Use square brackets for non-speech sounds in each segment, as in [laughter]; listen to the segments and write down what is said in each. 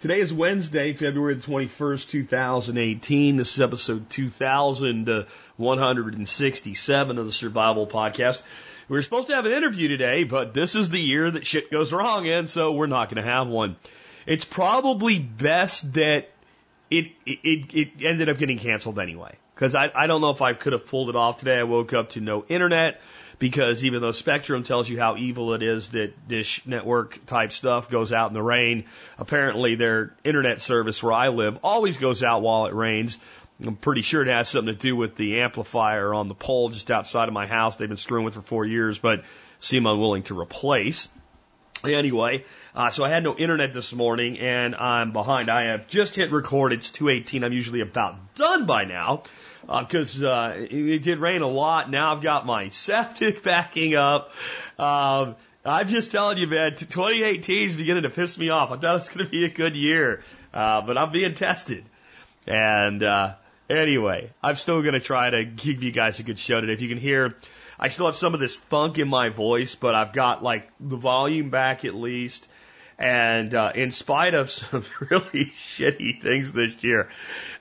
Today is Wednesday, February the 21st, 2018. This is episode 2167 of the Survival Podcast. We were supposed to have an interview today, but this is the year that shit goes wrong in, so we're not going to have one. It's probably best that it, it, it ended up getting canceled anyway. Because I, I don't know if I could have pulled it off today. I woke up to no internet because even though Spectrum tells you how evil it is that Dish Network type stuff goes out in the rain, apparently their internet service where I live always goes out while it rains. I'm pretty sure it has something to do with the amplifier on the pole just outside of my house. They've been screwing with for four years, but seem unwilling to replace. Anyway, uh, so I had no internet this morning and I'm behind. I have just hit record. It's 218. I'm usually about done by now because uh, uh, it, it did rain a lot. Now I've got my [laughs] septic backing up. Um, I'm just telling you, man, 2018 is beginning to piss me off. I thought it was going to be a good year, uh, but I'm being tested. And uh, anyway, I'm still going to try to give you guys a good show today. If you can hear, I still have some of this funk in my voice, but I've got like the volume back at least. And uh, in spite of [laughs] some really [laughs] shitty things this year,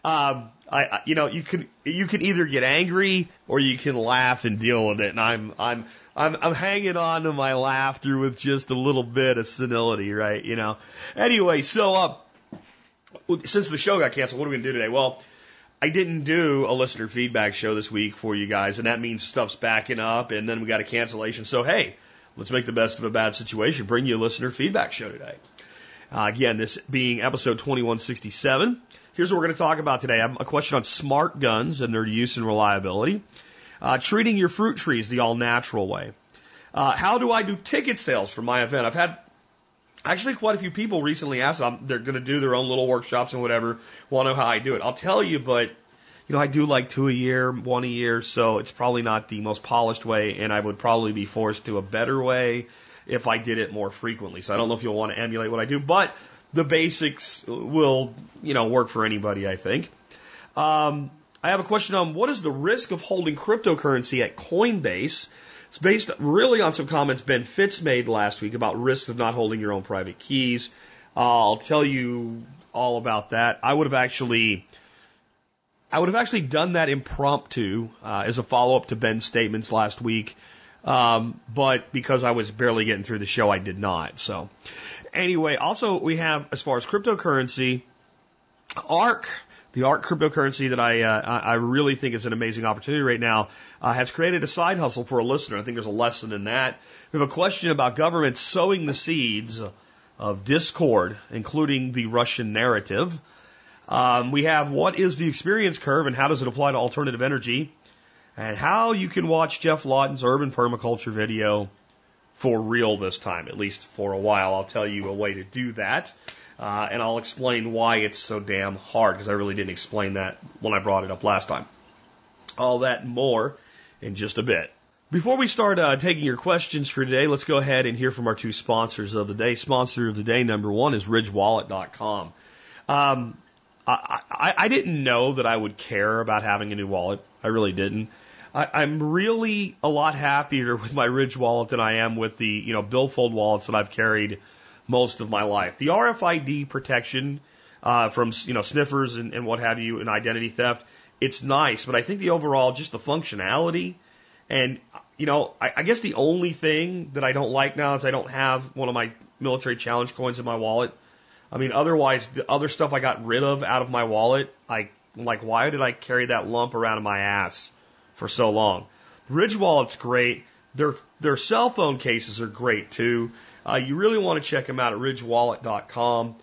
um, I, you know, you can you can either get angry or you can laugh and deal with it. And I'm I'm I'm I'm hanging on to my laughter with just a little bit of senility, right? You know. Anyway, so uh, since the show got canceled, what are we gonna do today? Well, I didn't do a listener feedback show this week for you guys, and that means stuff's backing up, and then we got a cancellation. So hey, let's make the best of a bad situation. Bring you a listener feedback show today. Uh, again, this being episode 2167. Here's what we're going to talk about today. I have a question on smart guns and their use and reliability. Uh, treating your fruit trees the all natural way. Uh, how do I do ticket sales for my event? I've had actually quite a few people recently ask. Um, they're going to do their own little workshops and whatever. Want to know how I do it? I'll tell you, but you know, I do like two a year, one a year, so it's probably not the most polished way, and I would probably be forced to a better way if I did it more frequently. So I don't know if you'll want to emulate what I do, but the basics will, you know, work for anybody, I think. Um, I have a question on what is the risk of holding cryptocurrency at Coinbase? It's based really on some comments Ben Fitz made last week about risks of not holding your own private keys. Uh, I'll tell you all about that. I would have actually, I would have actually done that impromptu uh, as a follow up to Ben's statements last week. Um, but because I was barely getting through the show, I did not. So anyway, also we have as far as cryptocurrency, ARK. The ARK cryptocurrency that I uh, I really think is an amazing opportunity right now uh, has created a side hustle for a listener. I think there's a lesson in that. We have a question about government sowing the seeds of discord, including the Russian narrative. Um, we have what is the experience curve and how does it apply to alternative energy, and how you can watch Jeff Lawton's urban permaculture video for real this time, at least for a while. I'll tell you a way to do that. Uh, and I'll explain why it's so damn hard because I really didn't explain that when I brought it up last time. All that more in just a bit. Before we start uh, taking your questions for today, let's go ahead and hear from our two sponsors of the day. Sponsor of the day number one is RidgeWallet.com. Um, I, I, I didn't know that I would care about having a new wallet. I really didn't. I, I'm really a lot happier with my Ridge wallet than I am with the, you know, billfold wallets that I've carried most of my life. The RFID protection uh, from, you know, sniffers and, and what have you and identity theft, it's nice, but I think the overall, just the functionality and, you know, I, I guess the only thing that I don't like now is I don't have one of my military challenge coins in my wallet. I mean, otherwise, the other stuff I got rid of out of my wallet, I like, why did I carry that lump around in my ass? For so long. Ridge Wallet's great. Their their cell phone cases are great too. Uh, you really want to check them out at ridgewallet.com.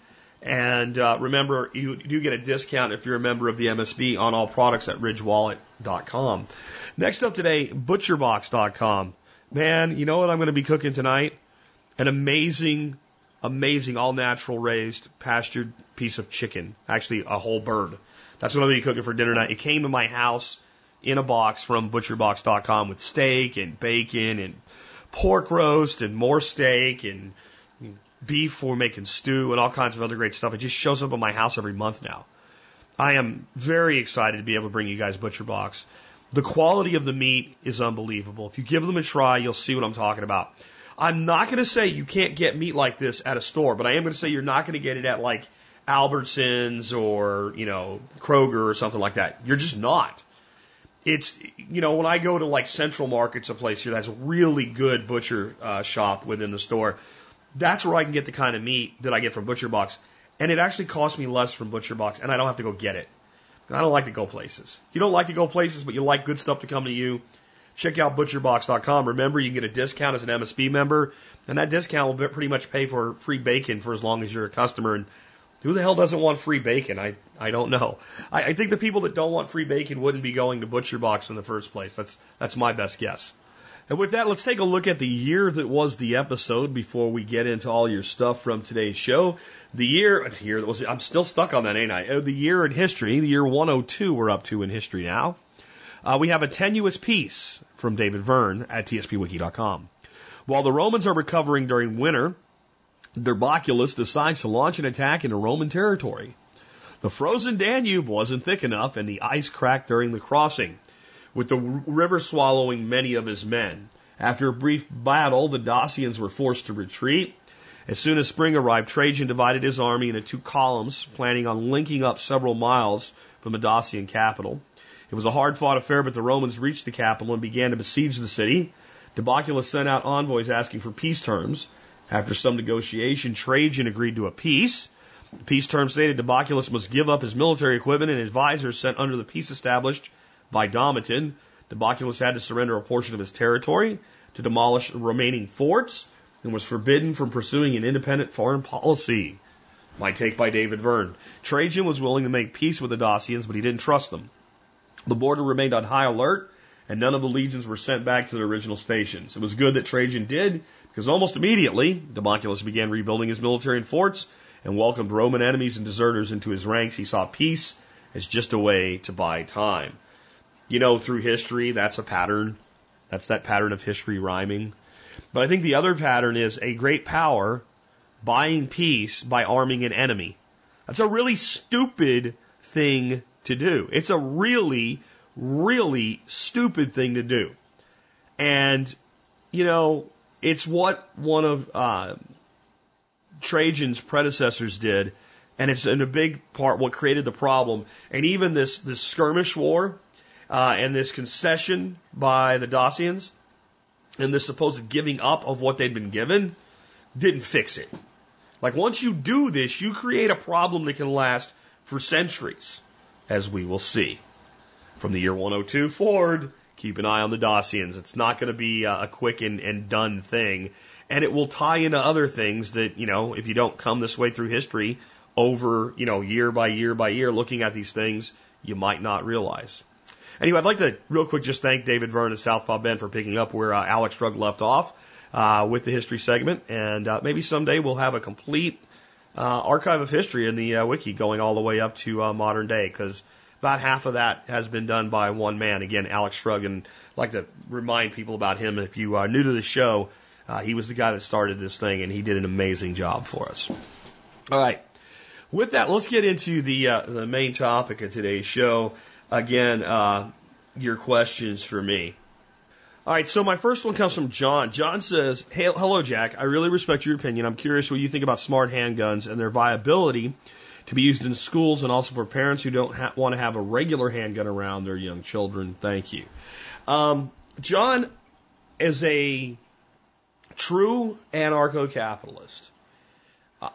And uh, remember, you do get a discount if you're a member of the MSB on all products at ridgewallet.com. Next up today, butcherbox.com. Man, you know what I'm going to be cooking tonight? An amazing, amazing all natural raised pastured piece of chicken. Actually, a whole bird. That's what I'm going to be cooking for dinner tonight. It came to my house in a box from butcherbox.com with steak and bacon and pork roast and more steak and beef for making stew and all kinds of other great stuff. It just shows up at my house every month now. I am very excited to be able to bring you guys Butcher Box. The quality of the meat is unbelievable. If you give them a try, you'll see what I'm talking about. I'm not going to say you can't get meat like this at a store, but I am going to say you're not going to get it at like Albertsons or, you know, Kroger or something like that. You're just not. It's, you know, when I go to like Central Markets, a place here that's a really good butcher uh, shop within the store, that's where I can get the kind of meat that I get from Butcher Box. And it actually costs me less from Butcher Box, and I don't have to go get it. I don't like to go places. You don't like to go places, but you like good stuff to come to you, check out butcherbox.com. Remember, you can get a discount as an MSB member, and that discount will pretty much pay for free bacon for as long as you're a customer. And who the hell doesn't want free bacon? I, I don't know. I, I think the people that don't want free bacon wouldn't be going to Butcher Box in the first place. That's, that's my best guess. And with that, let's take a look at the year that was the episode before we get into all your stuff from today's show. The year, the year that was, I'm still stuck on that, ain't I? Uh, the year in history, the year 102 we're up to in history now. Uh, we have a tenuous piece from David Verne at tspwiki.com. While the Romans are recovering during winter, Derboculus decides to launch an attack into Roman territory. The frozen Danube wasn't thick enough and the ice cracked during the crossing with the river swallowing many of his men. After a brief battle, the Dacians were forced to retreat. As soon as spring arrived, Trajan divided his army into two columns, planning on linking up several miles from the Dacian capital. It was a hard fought affair, but the Romans reached the capital and began to besiege the city. Debocculus sent out envoys asking for peace terms. After some negotiation, Trajan agreed to a peace. The peace terms stated Debocculus must give up his military equipment and advisors sent under the peace established by Domitian. Debocculus had to surrender a portion of his territory to demolish the remaining forts and was forbidden from pursuing an independent foreign policy. My take by David Verne. Trajan was willing to make peace with the Dacians, but he didn't trust them. The border remained on high alert, and none of the legions were sent back to their original stations. It was good that Trajan did, because almost immediately, Democulus began rebuilding his military and forts and welcomed Roman enemies and deserters into his ranks. He saw peace as just a way to buy time you know, through history, that's a pattern. That's that pattern of history rhyming. But I think the other pattern is a great power buying peace by arming an enemy. That's a really stupid thing to do. It's a really, really stupid thing to do. And, you know, it's what one of uh, Trajan's predecessors did, and it's in a big part what created the problem. And even this, this skirmish war, uh, and this concession by the Dacians and this supposed giving up of what they'd been given didn't fix it. Like once you do this, you create a problem that can last for centuries, as we will see. From the year 102 forward, keep an eye on the Dacians. It's not going to be a quick and, and done thing. And it will tie into other things that, you know, if you don't come this way through history over, you know, year by year by year looking at these things, you might not realize. Anyway, I'd like to real quick just thank David Verne and Southpaw Ben for picking up where uh, Alex Shrug left off uh, with the history segment, and uh, maybe someday we'll have a complete uh, archive of history in the uh, wiki going all the way up to uh, modern day because about half of that has been done by one man. Again, Alex Shrug, and I'd like to remind people about him. If you are new to the show, uh, he was the guy that started this thing, and he did an amazing job for us. All right. With that, let's get into the uh, the main topic of today's show again, uh, your questions for me. All right, so my first one comes from John. John says, hey, Hello, Jack. I really respect your opinion. I'm curious what you think about smart handguns and their viability to be used in schools and also for parents who don't ha- want to have a regular handgun around their young children. Thank you. Um, John is a true anarcho capitalist.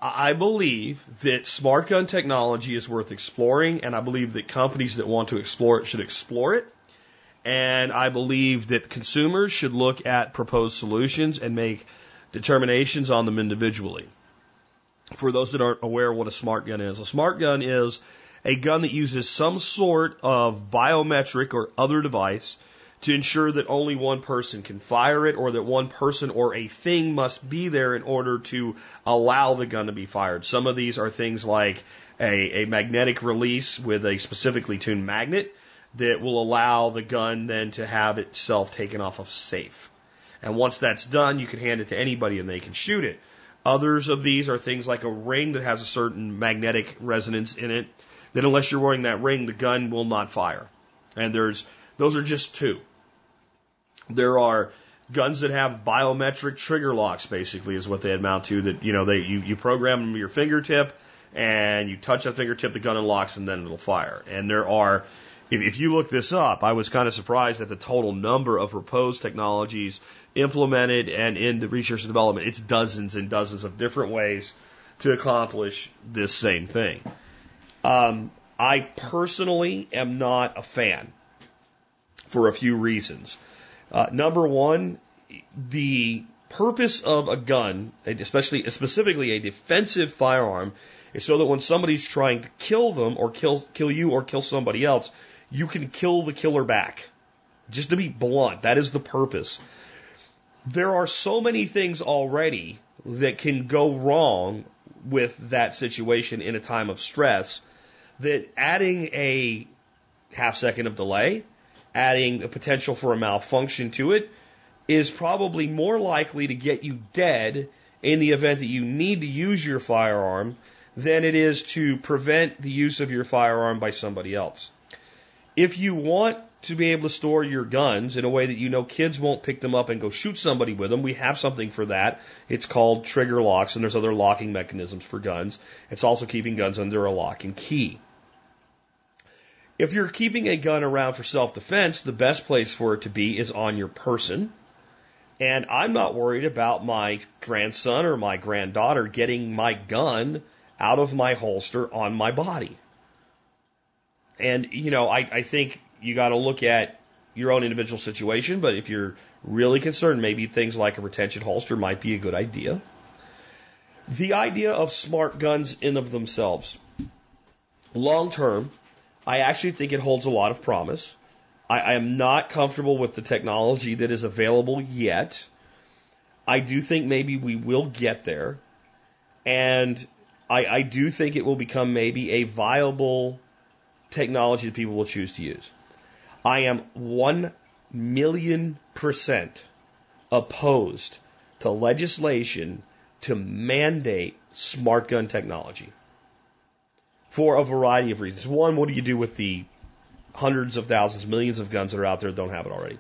I believe that smart gun technology is worth exploring, and I believe that companies that want to explore it should explore it. And I believe that consumers should look at proposed solutions and make determinations on them individually. For those that aren't aware what a smart gun is, a smart gun is a gun that uses some sort of biometric or other device to ensure that only one person can fire it or that one person or a thing must be there in order to allow the gun to be fired. Some of these are things like a, a magnetic release with a specifically tuned magnet. that will allow the gun then to have itself taken off of safe. And once that's done, you can hand it to anybody and they can shoot it. Others of these are things like a ring that has a certain magnetic resonance in it that unless you're wearing that ring, the gun will not fire. And there's, those are just two. There are guns that have biometric trigger locks, basically, is what they amount to. That you know, they you, you program them your fingertip, and you touch that fingertip, the gun unlocks, and then it'll fire. And there are, if, you look this up, I was kind of surprised at the total number of proposed technologies implemented and in the research and development. It's dozens and dozens of different ways to accomplish this same thing. Um, I personally am not a fan for a few reasons. Uh, number one, the purpose of a gun, especially specifically a defensive firearm, is so that when somebody's trying to kill them or kill kill you or kill somebody else, you can kill the killer back. Just to be blunt, that is the purpose. There are so many things already that can go wrong with that situation in a time of stress that adding a half second of delay, adding a potential for a malfunction to it, is probably more likely to get you dead in the event that you need to use your firearm than it is to prevent the use of your firearm by somebody else. If you want to be able to store your guns in a way that you know kids won't pick them up and go shoot somebody with them, we have something for that. It's called trigger locks, and there's other locking mechanisms for guns. It's also keeping guns under a lock and key. If you're keeping a gun around for self defense, the best place for it to be is on your person. And I'm not worried about my grandson or my granddaughter getting my gun out of my holster on my body. And, you know, I, I think you got to look at your own individual situation, but if you're really concerned, maybe things like a retention holster might be a good idea. The idea of smart guns in of themselves, long term, I actually think it holds a lot of promise. I, I am not comfortable with the technology that is available yet. I do think maybe we will get there. And I, I do think it will become maybe a viable technology that people will choose to use. I am one million percent opposed to legislation to mandate smart gun technology for a variety of reasons. One, what do you do with the hundreds of thousands, millions of guns that are out there that don't have it already?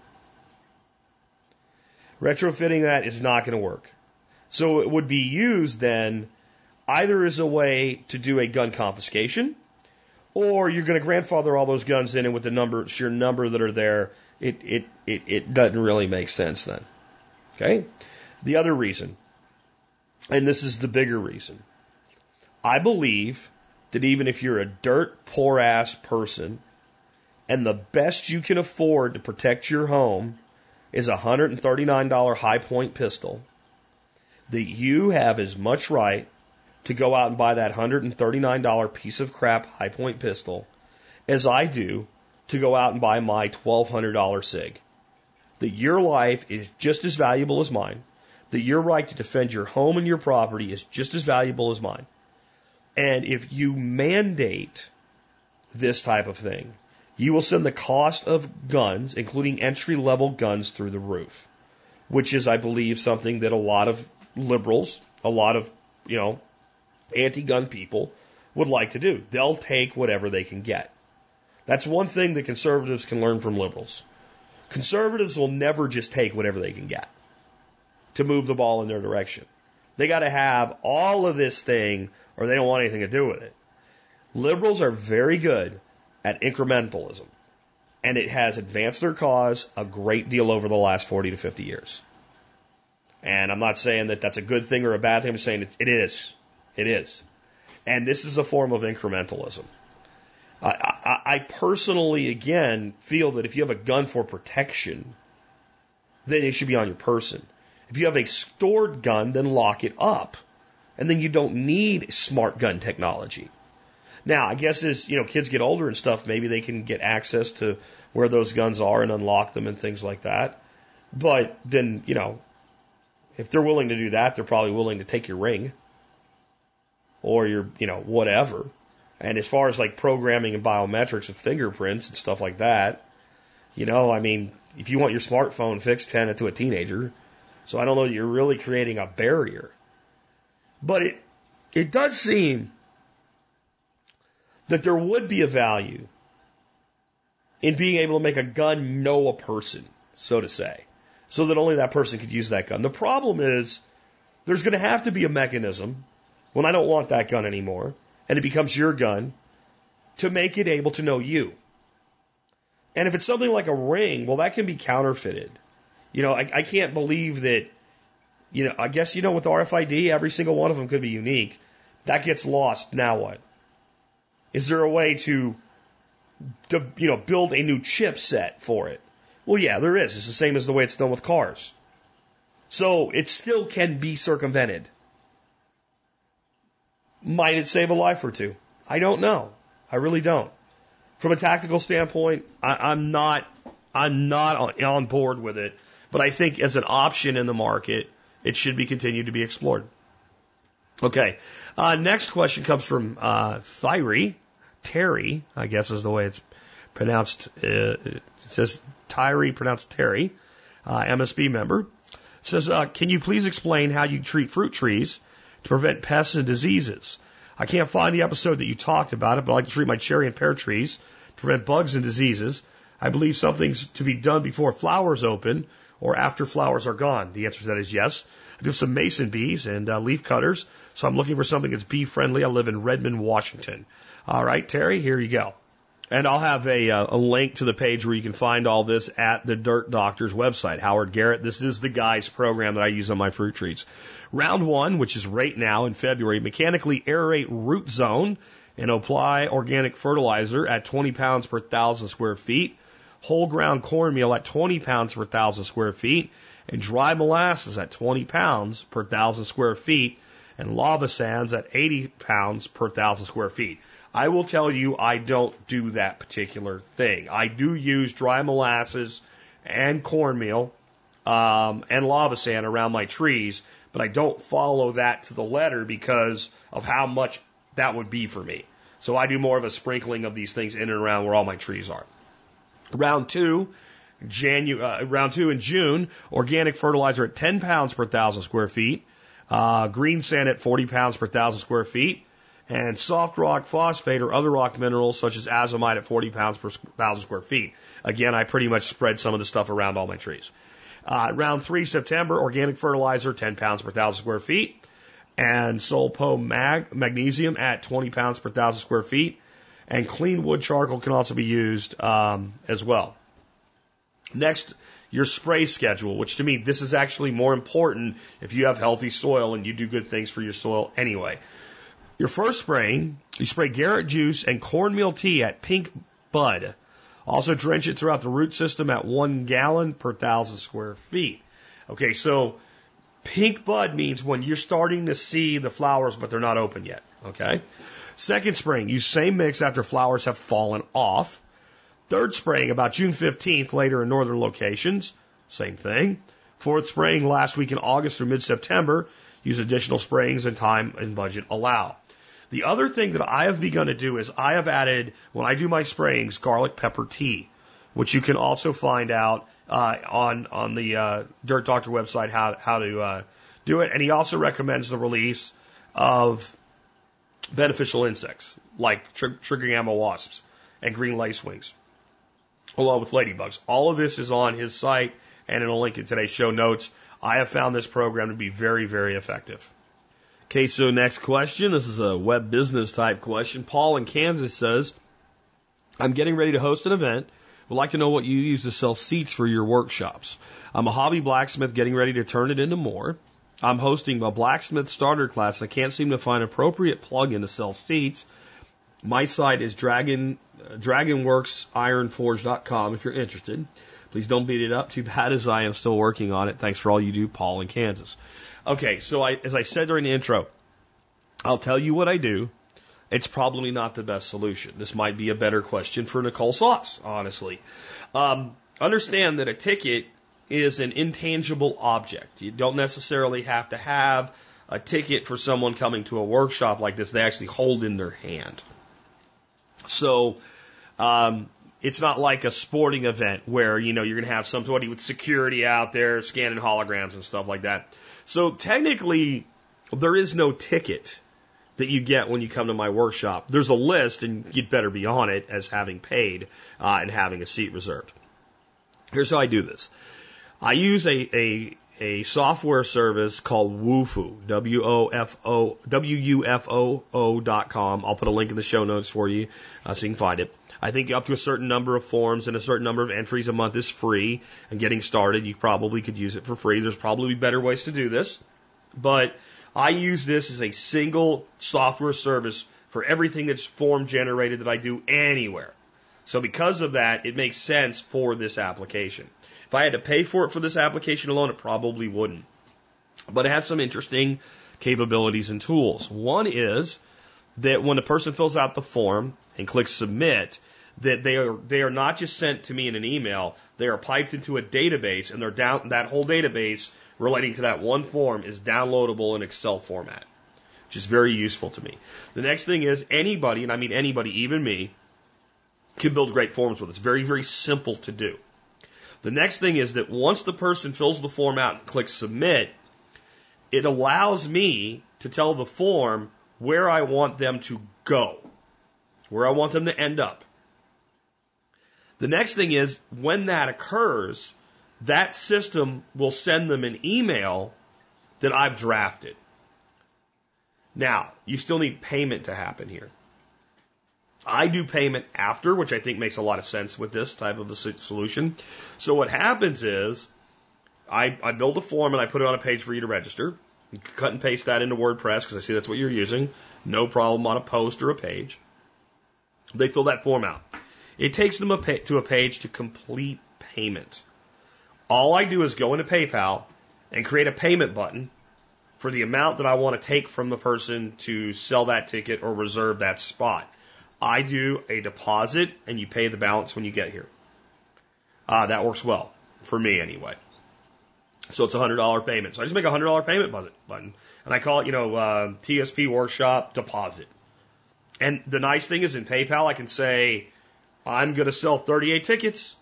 Retrofitting that is not going to work. So it would be used then either as a way to do a gun confiscation, or you're going to grandfather all those guns in, and with the number, sheer number that are there, it, it, it, it doesn't really make sense then. Okay? The other reason, and this is the bigger reason, I believe that even if you're a dirt poor ass person and the best you can afford to protect your home is a $139 Hi-Point pistol, that you have as much right to go out and buy that $139 piece of crap Hi-Point pistol as I do to go out and buy my $1,200 SIG. That your life is just as valuable as mine. That your right to defend your home and your property is just as valuable as mine. And if you mandate this type of thing, you will send the cost of guns, including entry level guns, through the roof, which is, I believe, something that a lot of liberals, a lot of, you know, anti gun people would like to do. They'll take whatever they can get. That's one thing that conservatives can learn from liberals. Conservatives will never just take whatever they can get to move the ball in their direction. They got to have all of this thing or they don't want anything to do with it. Liberals are very good at incrementalism, and it has advanced their cause a great deal over the last 40 to 50 years. And I'm not saying that that's a good thing or a bad thing. I'm saying it, it is. It is. And this is a form of incrementalism. I, I, I personally, again, feel that if you have a gun for protection, then it should be on your person. If you have a stored gun, then lock it up and then you don't need smart gun technology. Now, I guess as you know, kids get older and stuff, maybe they can get access to where those guns are and unlock them and things like that. But then, you know, if they're willing to do that, they're probably willing to take your ring or your, you know, whatever. And as far as like programming and biometrics and fingerprints and stuff like that, you know, I mean, if you want your smartphone fixed, hand it to a teenager. So I don't know that you're really creating a barrier. But it, it does seem that there would be a value in being able to make a gun know a person, so to say, so that only that person could use that gun. The problem is there's going to have to be a mechanism when I don't want that gun anymore and it becomes your gun to make it able to know you. And if it's something like a ring, well, that can be counterfeited. You know, I, I can't believe that, you know, I guess, you know, with RFID, every single one of them could be unique. That gets lost. Now what? Is there a way to, to you know, build a new chipset for it? Well, yeah, there is. It's the same as the way it's done with cars. So it still can be circumvented. Might it save a life or two? I don't know. I really don't. From a tactical standpoint, I, I'm not I'm not on, board with it, but I think as an option in the market, it should be continued to be explored. Okay. Uh, next question comes from uh, Terry, I guess is the way it's pronounced. Uh, it says Tyree, pronounced Terry, uh, MSB member. says, uh, can you please explain how you treat fruit trees to prevent pests and diseases? I can't find the episode that you talked about it, but I like to treat my cherry and pear trees to prevent bugs and diseases. I believe something's to be done before flowers open or after flowers are gone. The answer to that is yes. I do have some mason bees and uh, leaf cutters, so I'm looking for something that's bee friendly. I live in Redmond, Washington. All right, Terry, here you go. And I'll have a, uh, a link to the page where you can find all this at the Dirt Doctor's website. Howard Garrett, this is the guy's program that I use on my fruit trees. Round one, which is right now in February, mechanically aerate root zone and apply organic fertilizer at 20 pounds per thousand square feet, whole ground cornmeal at 20 pounds per thousand square feet, and dry molasses at 20 pounds per thousand square feet, and lava sands at 80 pounds per thousand square feet. I will tell you, I don't do that particular thing. I do use dry molasses and cornmeal um, and lava sand around my trees, but I don't follow that to the letter because of how much that would be for me. So I do more of a sprinkling of these things in and around where all my trees are. Round two, Janu- uh, round two in June, organic fertilizer at 10 pounds per thousand square feet, uh, green sand at 40 pounds per thousand square feet, and soft rock phosphate or other rock minerals such as azomite at 40 pounds per thousand square feet. Again, I pretty much spread some of the stuff around all my trees. Uh, round three, September, organic fertilizer, 10 pounds per thousand square feet, and Sul-Po-Mag, magnesium at 20 pounds per thousand square feet, and clean wood charcoal can also be used um, as well. Next, your spray schedule, which to me, this is actually more important if you have healthy soil and you do good things for your soil anyway. Your first spraying, you spray Garrett juice and cornmeal tea at pink bud. Also drench it throughout the root system at one gallon per thousand square feet. Okay, so pink bud means when you're starting to see the flowers, but they're not open yet. Okay. Second spraying, use same mix after flowers have fallen off. Third spraying about June 15th, later in northern locations. Same thing. Fourth spraying last week in August through mid-September. Use additional sprayings and time and budget allow. The other thing that I have begun to do is I have added, when I do my sprayings, garlic pepper tea, which you can also find out uh, on on the uh, Dirt Doctor website how how to uh, do it. And he also recommends the release of beneficial insects like tr- trichogramma wasps and green lacewings, along with ladybugs. All of this is on his site and in a link in today's show notes. I have found this program to be very, very effective. Okay, so next question. This is a web business type question. Paul in Kansas says, I'm getting ready to host an event. Would like to know what you use to sell seats for your workshops. I'm a hobby blacksmith getting ready to turn it into more. I'm hosting a blacksmith starter class. I can't seem to find appropriate plug-in to sell seats. My site is dragon, uh, dragonworksironforge.com if you're interested. Please don't beat it up too bad as I am still working on it. Thanks for all you do, Paul in Kansas. Okay, so I, as I said during the intro, I'll tell you what I do. It's probably not the best solution. This might be a better question for Nicole Sauce, honestly. Um, understand that a ticket is an intangible object. You don't necessarily have to have a ticket for someone coming to a workshop like this they actually hold in their hand. So, um, it's not like a sporting event where, you know, you're going to have somebody with security out there scanning holograms and stuff like that. So technically, there is no ticket that you get when you come to my workshop. There's a list, and you'd better be on it as having paid uh, and having a seat reserved. Here's how I do this. I use a, a, a software service called Wufoo, W-O-F-O, W-U-F-O-O dot com. I'll put a link in the show notes for you uh, so you can find it. I think up to a certain number of forms and a certain number of entries a month is free. And getting started, you probably could use it for free. There's probably better ways to do this. But I use this as a single software service for everything that's form generated that I do anywhere. So because of that, it makes sense for this application. If I had to pay for it for this application alone, it probably wouldn't. But it has some interesting capabilities and tools. One is that when a person fills out the form and clicks submit, that they are they are not just sent to me in an email, they are piped into a database and they're down that whole database relating to that one form is downloadable in Excel format, which is very useful to me. The next thing is anybody, and I mean anybody, even me, can build great forms with. It's very, very simple to do. The next thing is that once the person fills the form out and clicks submit, it allows me to tell the form where I want them to go, where I want them to end up. The next thing is when that occurs, that system will send them an email that I've drafted. Now, you still need payment to happen here. I do payment after, which I think makes a lot of sense with this type of a solution. So what happens is I, I build a form and I put it on a page for you to register. You cut and paste that into WordPress because I see that's what you're using. No problem on a post or a page. They fill that form out. It takes them a to a page to complete payment. All I do is go into PayPal and create a payment button for the amount that I want to take from the person to sell that ticket or reserve that spot. I do a deposit and you pay the balance when you get here. Uh, that works well for me anyway. So it's a hundred dollar payment. So I just make a hundred dollar payment button and I call it, you know, uh, TSP workshop deposit. And the nice thing is in PayPal, I can say, I'm going to sell 38 tickets.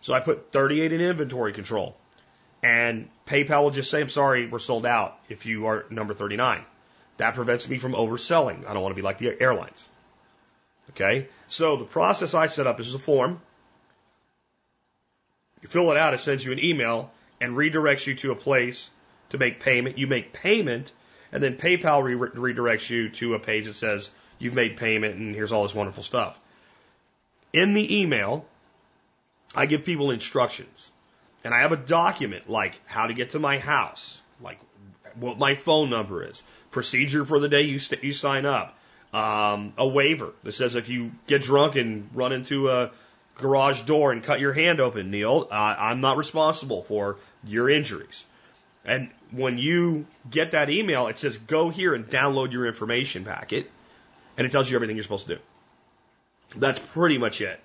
So I put 38 in inventory control. And PayPal will just say, I'm sorry, we're sold out if you are number 39. That prevents me from overselling. I don't want to be like the airlines. Okay? So the process I set up is a form. You fill it out, it sends you an email and redirects you to a place to make payment. You make payment, and then PayPal re redirects you to a page that says you've made payment and here's all this wonderful stuff. In the email, I give people instructions. And I have a document like how to get to my house, like what my phone number is, procedure for the day you, you sign up, um, a waiver that says if you get drunk and run into a garage door and cut your hand open, Neil, uh, I'm not responsible for your injuries. And when you get that email, it says go here and download your information packet, and it tells you everything you're supposed to do. That's pretty much it.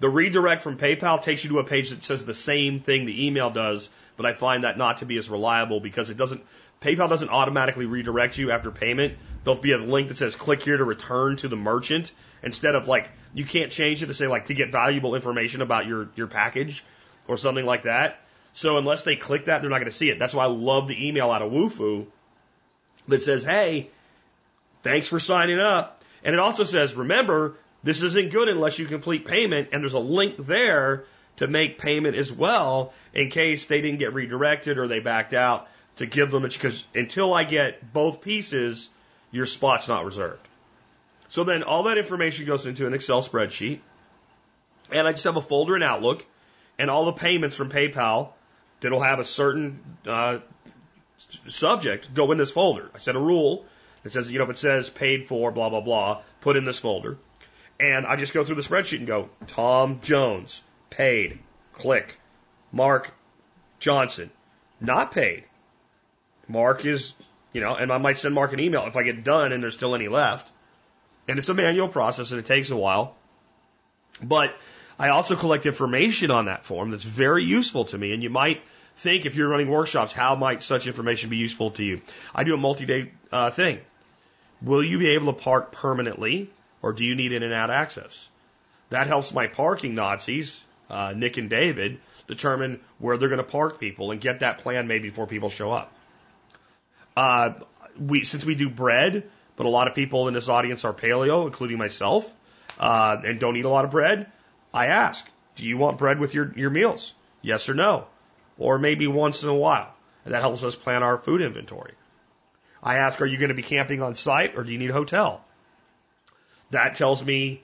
The redirect from PayPal takes you to a page that says the same thing the email does, but I find that not to be as reliable because it doesn't, PayPal doesn't automatically redirect you after payment. There'll be a link that says click here to return to the merchant instead of like, you can't change it to say like to get valuable information about your, your package or something like that. So unless they click that, they're not going to see it. That's why I love the email out of Wufoo that says, hey, thanks for signing up. And it also says, remember, this isn't good unless you complete payment, and there's a link there to make payment as well in case they didn't get redirected or they backed out to give them because until I get both pieces, your spot's not reserved. So then all that information goes into an Excel spreadsheet, and I just have a folder in Outlook, and all the payments from PayPal that'll have a certain uh, subject go in this folder. I set a rule that says, you know, if it says paid for, blah, blah, blah, put in this folder. And I just go through the spreadsheet and go, Tom Jones, paid, click. Mark Johnson, not paid. Mark is, you know, and I might send Mark an email if I get done and there's still any left. And it's a manual process and it takes a while. But I also collect information on that form that's very useful to me. And you might think if you're running workshops, how might such information be useful to you? I do a multi-day uh, thing. Will you be able to park permanently or do you need in and out access? That helps my parking Nazis, uh, Nick and David, determine where they're going to park people and get that plan made before people show up. Uh, we, since we do bread, but a lot of people in this audience are paleo, including myself, uh, and don't eat a lot of bread, I ask, do you want bread with your, your meals? Yes or no? Or maybe once in a while. And that helps us plan our food inventory. I ask, are you going to be camping on site or do you need a hotel? That tells me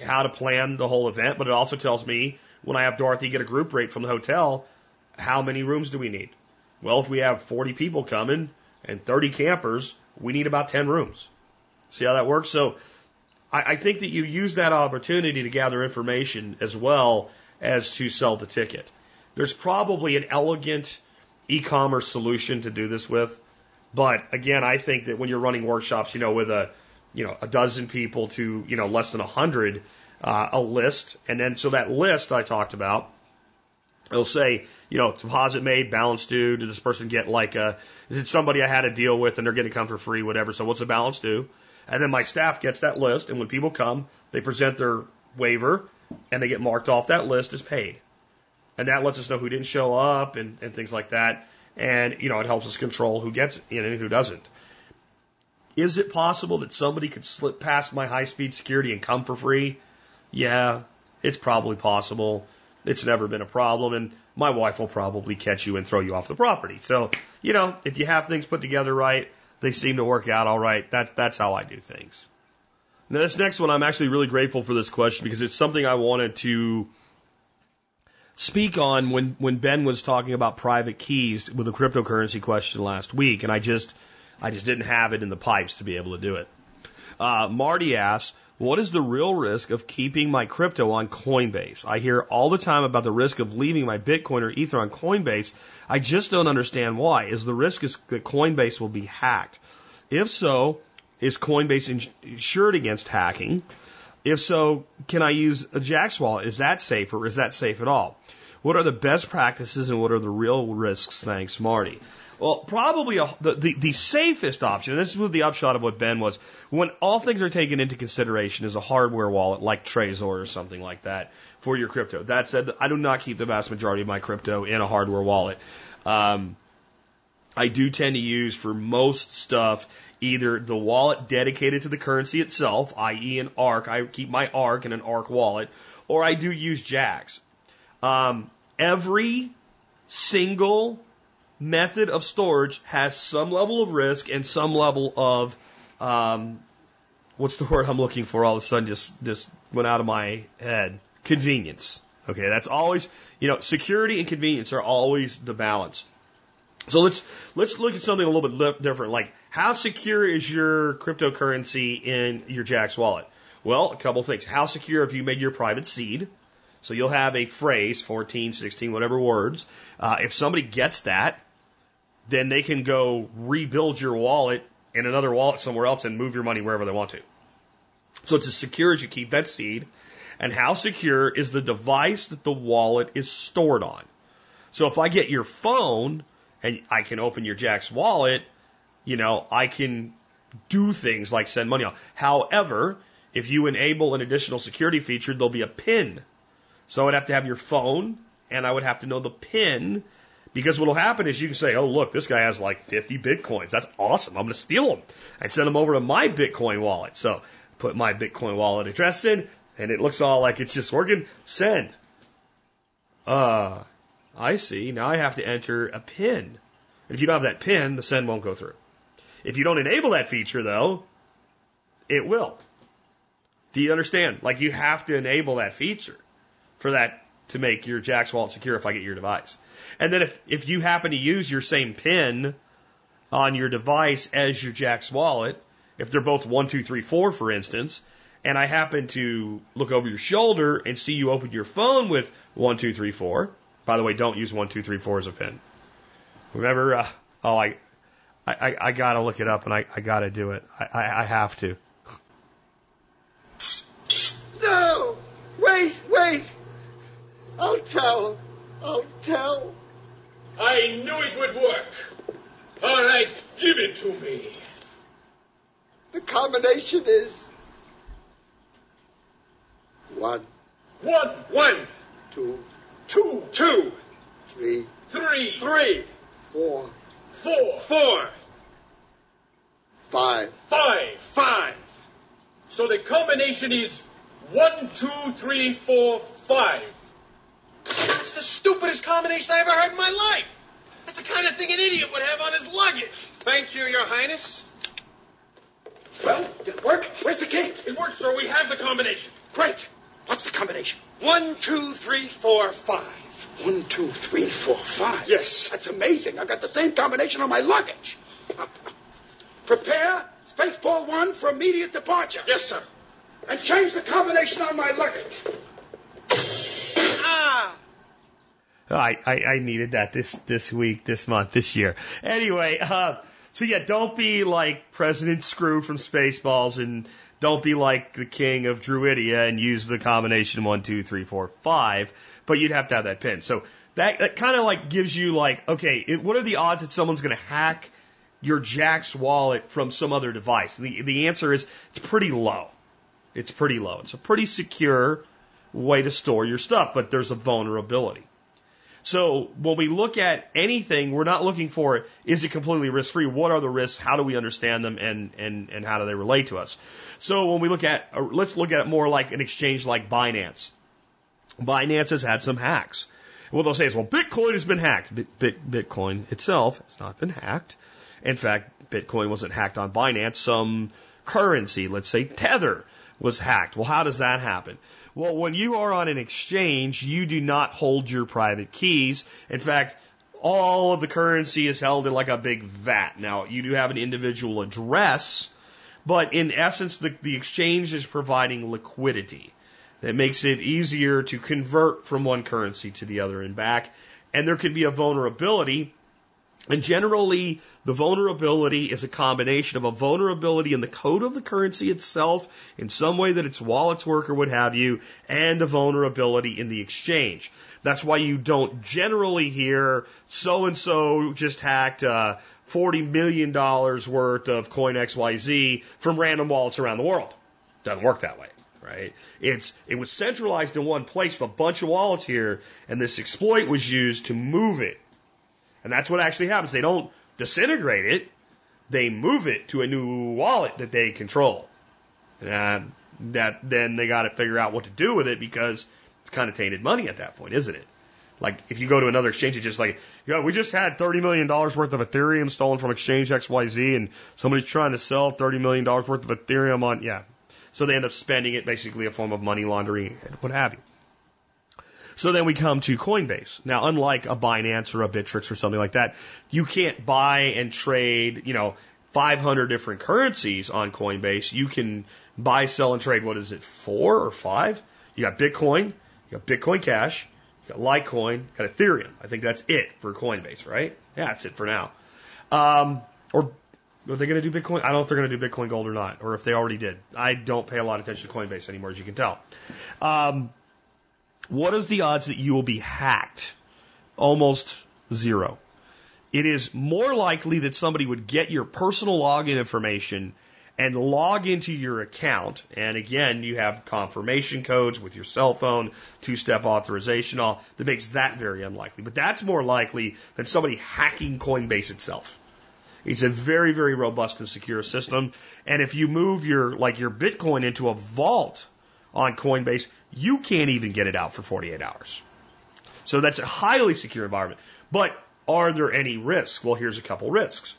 how to plan the whole event, but it also tells me when I have Dorothy get a group rate from the hotel, how many rooms do we need? Well, if we have 40 people coming and 30 campers, we need about 10 rooms. See how that works? So I, I think that you use that opportunity to gather information as well as to sell the ticket. There's probably an elegant e-commerce solution to do this with. But again, I think that when you're running workshops, you know, with a, you know, a dozen people to, you know, less than a hundred, uh, a list. And then, so that list I talked about, it'll say, you know, deposit made, balance due. Did this person get like a, is it somebody I had a deal with and they're going to come for free, whatever. So what's the balance due? And then my staff gets that list. And when people come, they present their waiver and they get marked off that list as paid. And that lets us know who didn't show up and, and things like that. And, you know, it helps us control who gets in and who doesn't. Is it possible that somebody could slip past my high speed security and come for free? Yeah, it's probably possible. It's never been a problem. And my wife will probably catch you and throw you off the property. So, you know, if you have things put together right, they seem to work out all right. That, that's how I do things. Now, this next one, I'm actually really grateful for this question because it's something I wanted to speak on when, when Ben was talking about private keys with a cryptocurrency question last week, and I just I just didn't have it in the pipes to be able to do it. Uh, Marty asks, what is the real risk of keeping my crypto on Coinbase? I hear all the time about the risk of leaving my Bitcoin or Ether on Coinbase. I just don't understand why. Is the risk is that Coinbase will be hacked? If so, is Coinbase insured against hacking? If so, can I use a Jaxx wallet? Is that safe or is that safe at all? What are the best practices and what are the real risks? Thanks, Marty. Well, probably a, the, the, the safest option, and this is the upshot of what Ben was, when all things are taken into consideration, is a hardware wallet like Trezor or something like that for your crypto. That said, I do not keep the vast majority of my crypto in a hardware wallet. Um, I do tend to use for most stuff either the wallet dedicated to the currency itself, i.e. an ARK. I keep my ARK in an ARK wallet, or I do use Jaxx. Um, every single method of storage has some level of risk and some level of um, what's the word I'm looking for? All of a sudden, just just went out of my head. Convenience. Okay, that's always you know security and convenience are always the balance. So let's let's look at something a little bit different. Like how secure is your cryptocurrency in your Jaxx wallet? Well, a couple of things. How secure have you made your private seed? So you'll have a phrase, 14, 16, whatever words. Uh, if somebody gets that, then they can go rebuild your wallet in another wallet somewhere else and move your money wherever they want to. So it's as secure as you keep that seed. And how secure is the device that the wallet is stored on? So if I get your phone and I can open your Jaxx wallet, you know, I can do things like send money off. However, if you enable an additional security feature, there'll be a PIN so I would have to have your phone and I would have to know the PIN because what will happen is you can say, oh, look, this guy has like 50 Bitcoins. That's awesome. I'm going to steal them and send them over to my Bitcoin wallet. So put my Bitcoin wallet address in and it looks all like it's just working. Send. Uh, I see. Now I have to enter a PIN. If you don't have that PIN, the send won't go through. If you don't enable that feature though, it will. Do you understand? Like you have to enable that feature for that to make your Jaxx wallet secure if I get your device. And then if, if you happen to use your same PIN on your device as your Jaxx wallet, if they're both one, two, three, four, for instance, and I happen to look over your shoulder and see you open your phone with one, two, three, four. By the way, don't use one, two, three, four as a PIN. Remember, uh, oh, I, I, I gotta look it up and I, I gotta do it. I, I, I have to. No! Wait, wait! I'll tell. I'll tell. I knew it would work. All right, give it to me. The combination is One, One, one, two, two, two, three, three, three, four, four, four, five. five, five. So the combination is one, two, three, four, five. That's the stupidest combination I ever heard in my life. That's the kind of thing an idiot would have on his luggage. Thank you, Your Highness. Well, did it work? Where's the key? It worked, sir. We have the combination. Great. What's the combination? One, two, three, four, five. One, two, three, four, five. Yes. That's amazing. I've got the same combination on my luggage. [laughs] Prepare Spaceball One for immediate departure. Yes, sir. And change the combination on my luggage. I, I, I needed that this, this week, this month, this year. Anyway, uh, so yeah, don't be like President Skroob from Spaceballs and don't be like the king of Druidia and use the combination one, two, three, four, five, but you'd have to have that pin. So that, that kind of like gives you like, okay, it, what are the odds that someone's going to hack your Jaxx wallet from some other device? The, the answer is it's pretty low. It's pretty low. It's a pretty secure way to store your stuff, but there's a vulnerability. So when we look at anything, we're not looking for is it completely risk free? What are the risks? How do we understand them? And, and, and how do they relate to us? So when we look at, or let's look at it more like an exchange like Binance. Binance has had some hacks. What they'll say is, well, Bitcoin has been hacked. Bit, bit, Bitcoin itself has not been hacked. In fact, Bitcoin wasn't hacked on Binance. Some currency, let's say Tether, was hacked. Well, how does that happen? Well, when you are on an exchange, you do not hold your private keys. In fact, all of the currency is held in like a big vat. Now, you do have an individual address, but in essence, the, the exchange is providing liquidity that makes it easier to convert from one currency to the other and back. And there can be a vulnerability. And generally, the vulnerability is a combination of a vulnerability in the code of the currency itself, in some way that its wallets work or what have you, and a vulnerability in the exchange. That's why you don't generally hear so and so just hacked uh, $40 million worth of coin XYZ from random wallets around the world. Doesn't work that way right? It's it was centralized in one place with a bunch of wallets here, and this exploit was used to move it. And that's what actually happens. They don't disintegrate it; they move it to a new wallet that they control. And that then they got to figure out what to do with it because it's kind of tainted money at that point, isn't it? Like if you go to another exchange, it's just like, yeah, we just had thirty million dollars worth of Ethereum stolen from Exchange XYZ, and somebody's trying to sell thirty million dollars worth of Ethereum on, yeah, so they end up spending it basically a form of money laundering what have you. So then we come to Coinbase. Now, unlike a Binance or a Bittrex or something like that, you can't buy and trade, you know, 500 different currencies on Coinbase. You can buy, sell, and trade, what is it, four or five? You got Bitcoin, you got Bitcoin Cash, you got Litecoin, you got Ethereum. I think that's it for Coinbase, right? Yeah, that's it for now. Um, or are they going to do Bitcoin? I don't know if they're going to do Bitcoin Gold or not, or if they already did. I don't pay a lot of attention to Coinbase anymore, as you can tell. Um, what is the odds that you will be hacked? Almost zero. It is more likely that somebody would get your personal login information and log into your account. And again, you have confirmation codes with your cell phone, two step authorization, all that makes that very unlikely. But that's more likely than somebody hacking Coinbase itself. It's a very, very robust and secure system. And if you move your, like your Bitcoin into a vault on Coinbase, you can't even get it out for 48 hours. So that's a highly secure environment. But are there any risks? Well, here's a couple risks.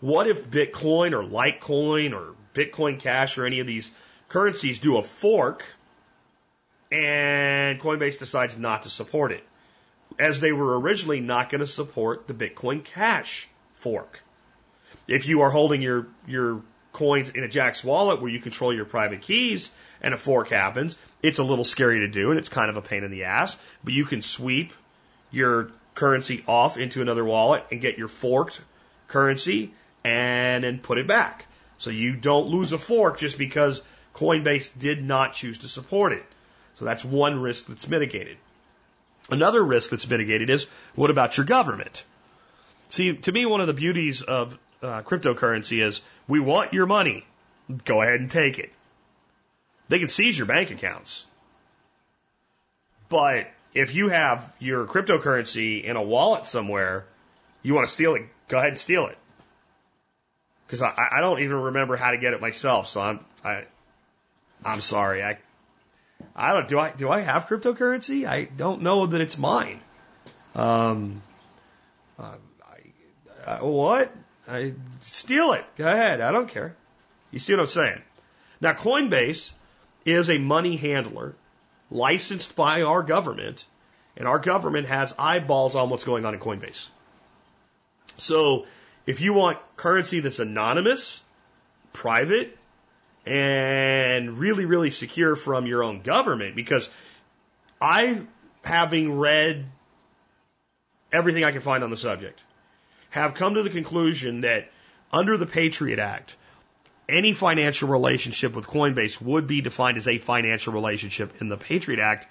What if Bitcoin or Litecoin or Bitcoin Cash or any of these currencies do a fork and Coinbase decides not to support it? As they were originally not going to support the Bitcoin Cash fork. If you are holding your, your coins in a Jaxx wallet where you control your private keys and a fork happens, it's a little scary to do and it's kind of a pain in the ass, but you can sweep your currency off into another wallet and get your forked currency and then put it back. So you don't lose a fork just because Coinbase did not choose to support it. So that's one risk that's mitigated. Another risk that's mitigated is what about your government? See, to me, one of the beauties of uh, cryptocurrency is we want your money. Go ahead and take it. They can seize your bank accounts. But if you have your cryptocurrency in a wallet somewhere, you want to steal it, go ahead and steal it. Because I, I don't even remember how to get it myself, so I'm I I'm sorry. I I don't do I do I have cryptocurrency? I don't know that it's mine. Um, uh, I, uh, what? I steal it. Go ahead. I don't care. You see what I'm saying? Now, Coinbase is a money handler licensed by our government, and our government has eyeballs on what's going on in Coinbase. So, if you want currency that's anonymous, private, and really, really secure from your own government, because I, having read everything I can find on the subject, have come to the conclusion that under the Patriot Act, any financial relationship with Coinbase would be defined as a financial relationship in the Patriot Act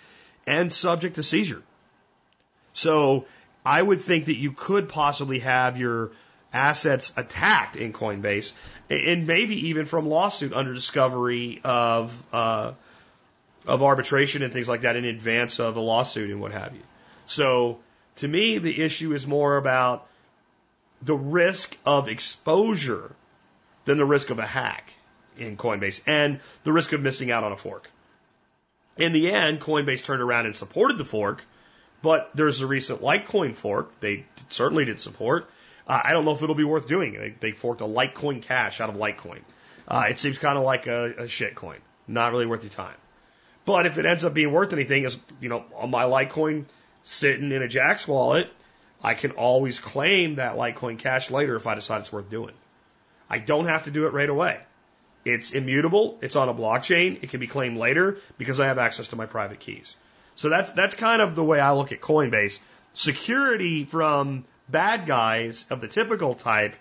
and subject to seizure. So I would think that you could possibly have your assets attacked in Coinbase and maybe even from lawsuit under discovery of uh, of arbitration and things like that in advance of a lawsuit and what have you. So to me, the issue is more about the risk of exposure than the risk of a hack in Coinbase and the risk of missing out on a fork. In the end, Coinbase turned around and supported the fork, but there's a recent Litecoin fork they certainly did support. Uh, I don't know if it'll be worth doing. They, they forked a Litecoin Cash out of Litecoin. Uh, it seems kind of like a, a shit coin, not really worth your time. But if it ends up being worth anything, is you know on my Litecoin sitting in a Jaxx wallet, I can always claim that Litecoin Cash later if I decide it's worth doing. I don't have to do it right away. It's immutable. It's on a blockchain. It can be claimed later because I have access to my private keys. So that's that's kind of the way I look at Coinbase. Security from bad guys of the typical type,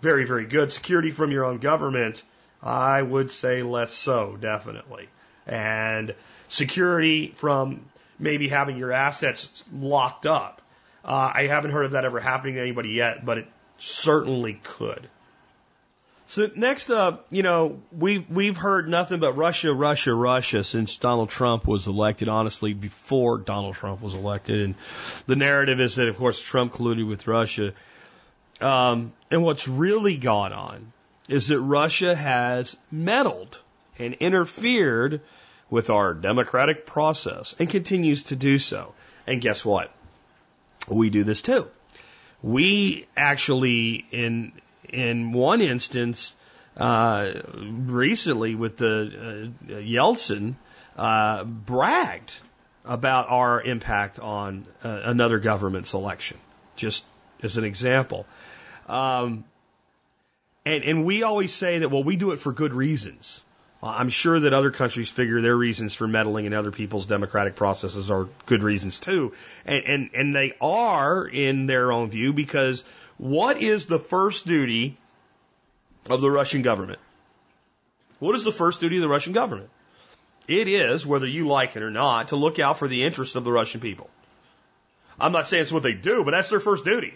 very very good. Security from your own government, I would say less so, definitely. And security from maybe having your assets locked up. Uh, I haven't heard of that ever happening to anybody yet, but it certainly could. So next up, you know, we've we've heard nothing but Russia, Russia, Russia since Donald Trump was elected. Honestly, before Donald Trump was elected, and the narrative is that, of course, Trump colluded with Russia. Um, and what's really gone on is that Russia has meddled and interfered with our democratic process and continues to do so. And guess what? We do this too. We actually, in in one instance, uh, recently with the uh, Yeltsin, uh, bragged about our impact on uh, another government's election, just as an example. Um, and, and we always say that, well, we do it for good reasons. Uh, I'm sure that other countries figure their reasons for meddling in other people's democratic processes are good reasons too. And, and, and they are in their own view because what is the first duty of the Russian government? What is the first duty of the Russian government? It is, whether you like it or not, to look out for the interests of the Russian people. I'm not saying it's what they do, but that's their first duty.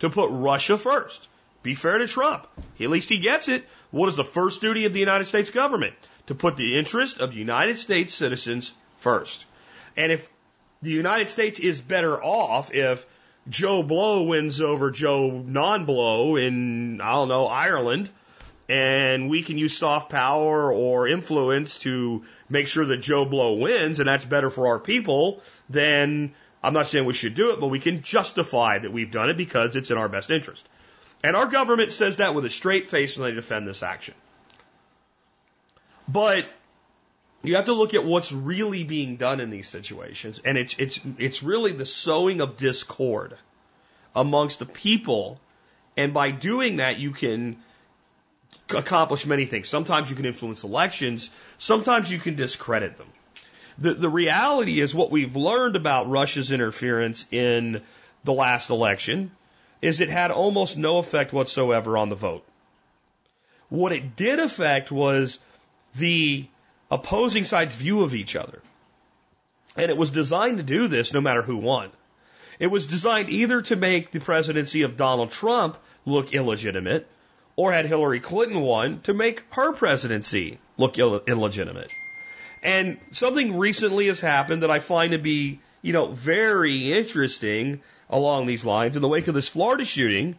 To put Russia first. Be fair to Trump. At least he gets it. What is the first duty of the United States government? To put the interest of United States citizens first. And if the United States is better off if Joe Blow wins over Joe Non Blow in, I don't know, Ireland, and we can use soft power or influence to make sure that Joe Blow wins, and that's better for our people, then I'm not saying we should do it, but we can justify that we've done it because it's in our best interest. And our government says that with a straight face when they defend this action. But you have to look at what's really being done in these situations, and it's it's it's really the sowing of discord amongst the people, and by doing that, you can accomplish many things. Sometimes you can influence elections, sometimes you can discredit them. The the reality is what we've learned about Russia's interference in the last election is it had almost no effect whatsoever on the vote. What it did affect was the opposing sides' view of each other. And it was designed to do this no matter who won. It was designed either to make the presidency of Donald Trump look illegitimate, or had Hillary Clinton won, to make her presidency look Ill- illegitimate. And something recently has happened that I find to be, you know, very interesting along these lines. In the wake of this Florida shooting,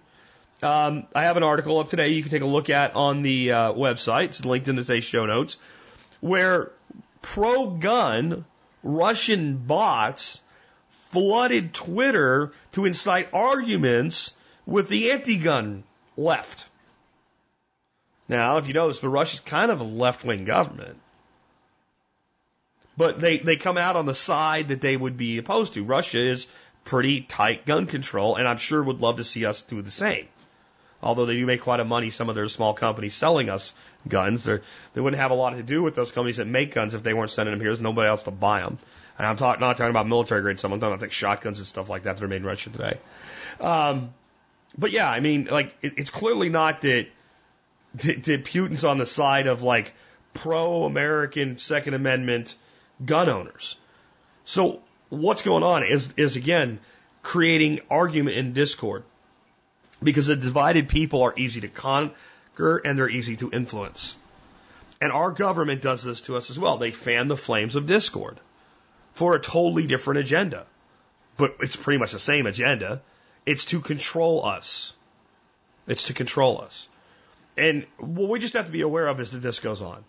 um, I have an article up today you can take a look at on the uh, website. It's linked in today's show notes, where pro-gun Russian bots flooded Twitter to incite arguments with the anti-gun left. Now, if you this, but Russia's kind of a left-wing government. But they, they come out on the side that they would be opposed to. Russia is pretty tight gun control, and I'm sure would love to see us do the same. Although they do make quite a money, some of their small companies selling us guns. They're, they wouldn't have a lot to do with those companies that make guns if they weren't sending them here. There's nobody else to buy them. And I'm talk, not talking about military grade stuff. I'm talking about like shotguns and stuff like that that are made in Russia today. Um, but yeah, I mean, like it, it's clearly not that, that, that Putin's on the side of like pro-American Second Amendment gun owners. So what's going on is is again creating argument and discord because the divided people are easy to conquer and they're easy to influence. And our government does this to us as well. They fan the flames of discord for a totally different agenda. But it's pretty much the same agenda. It's to control us. It's to control us. And what we just have to be aware of is that this goes on.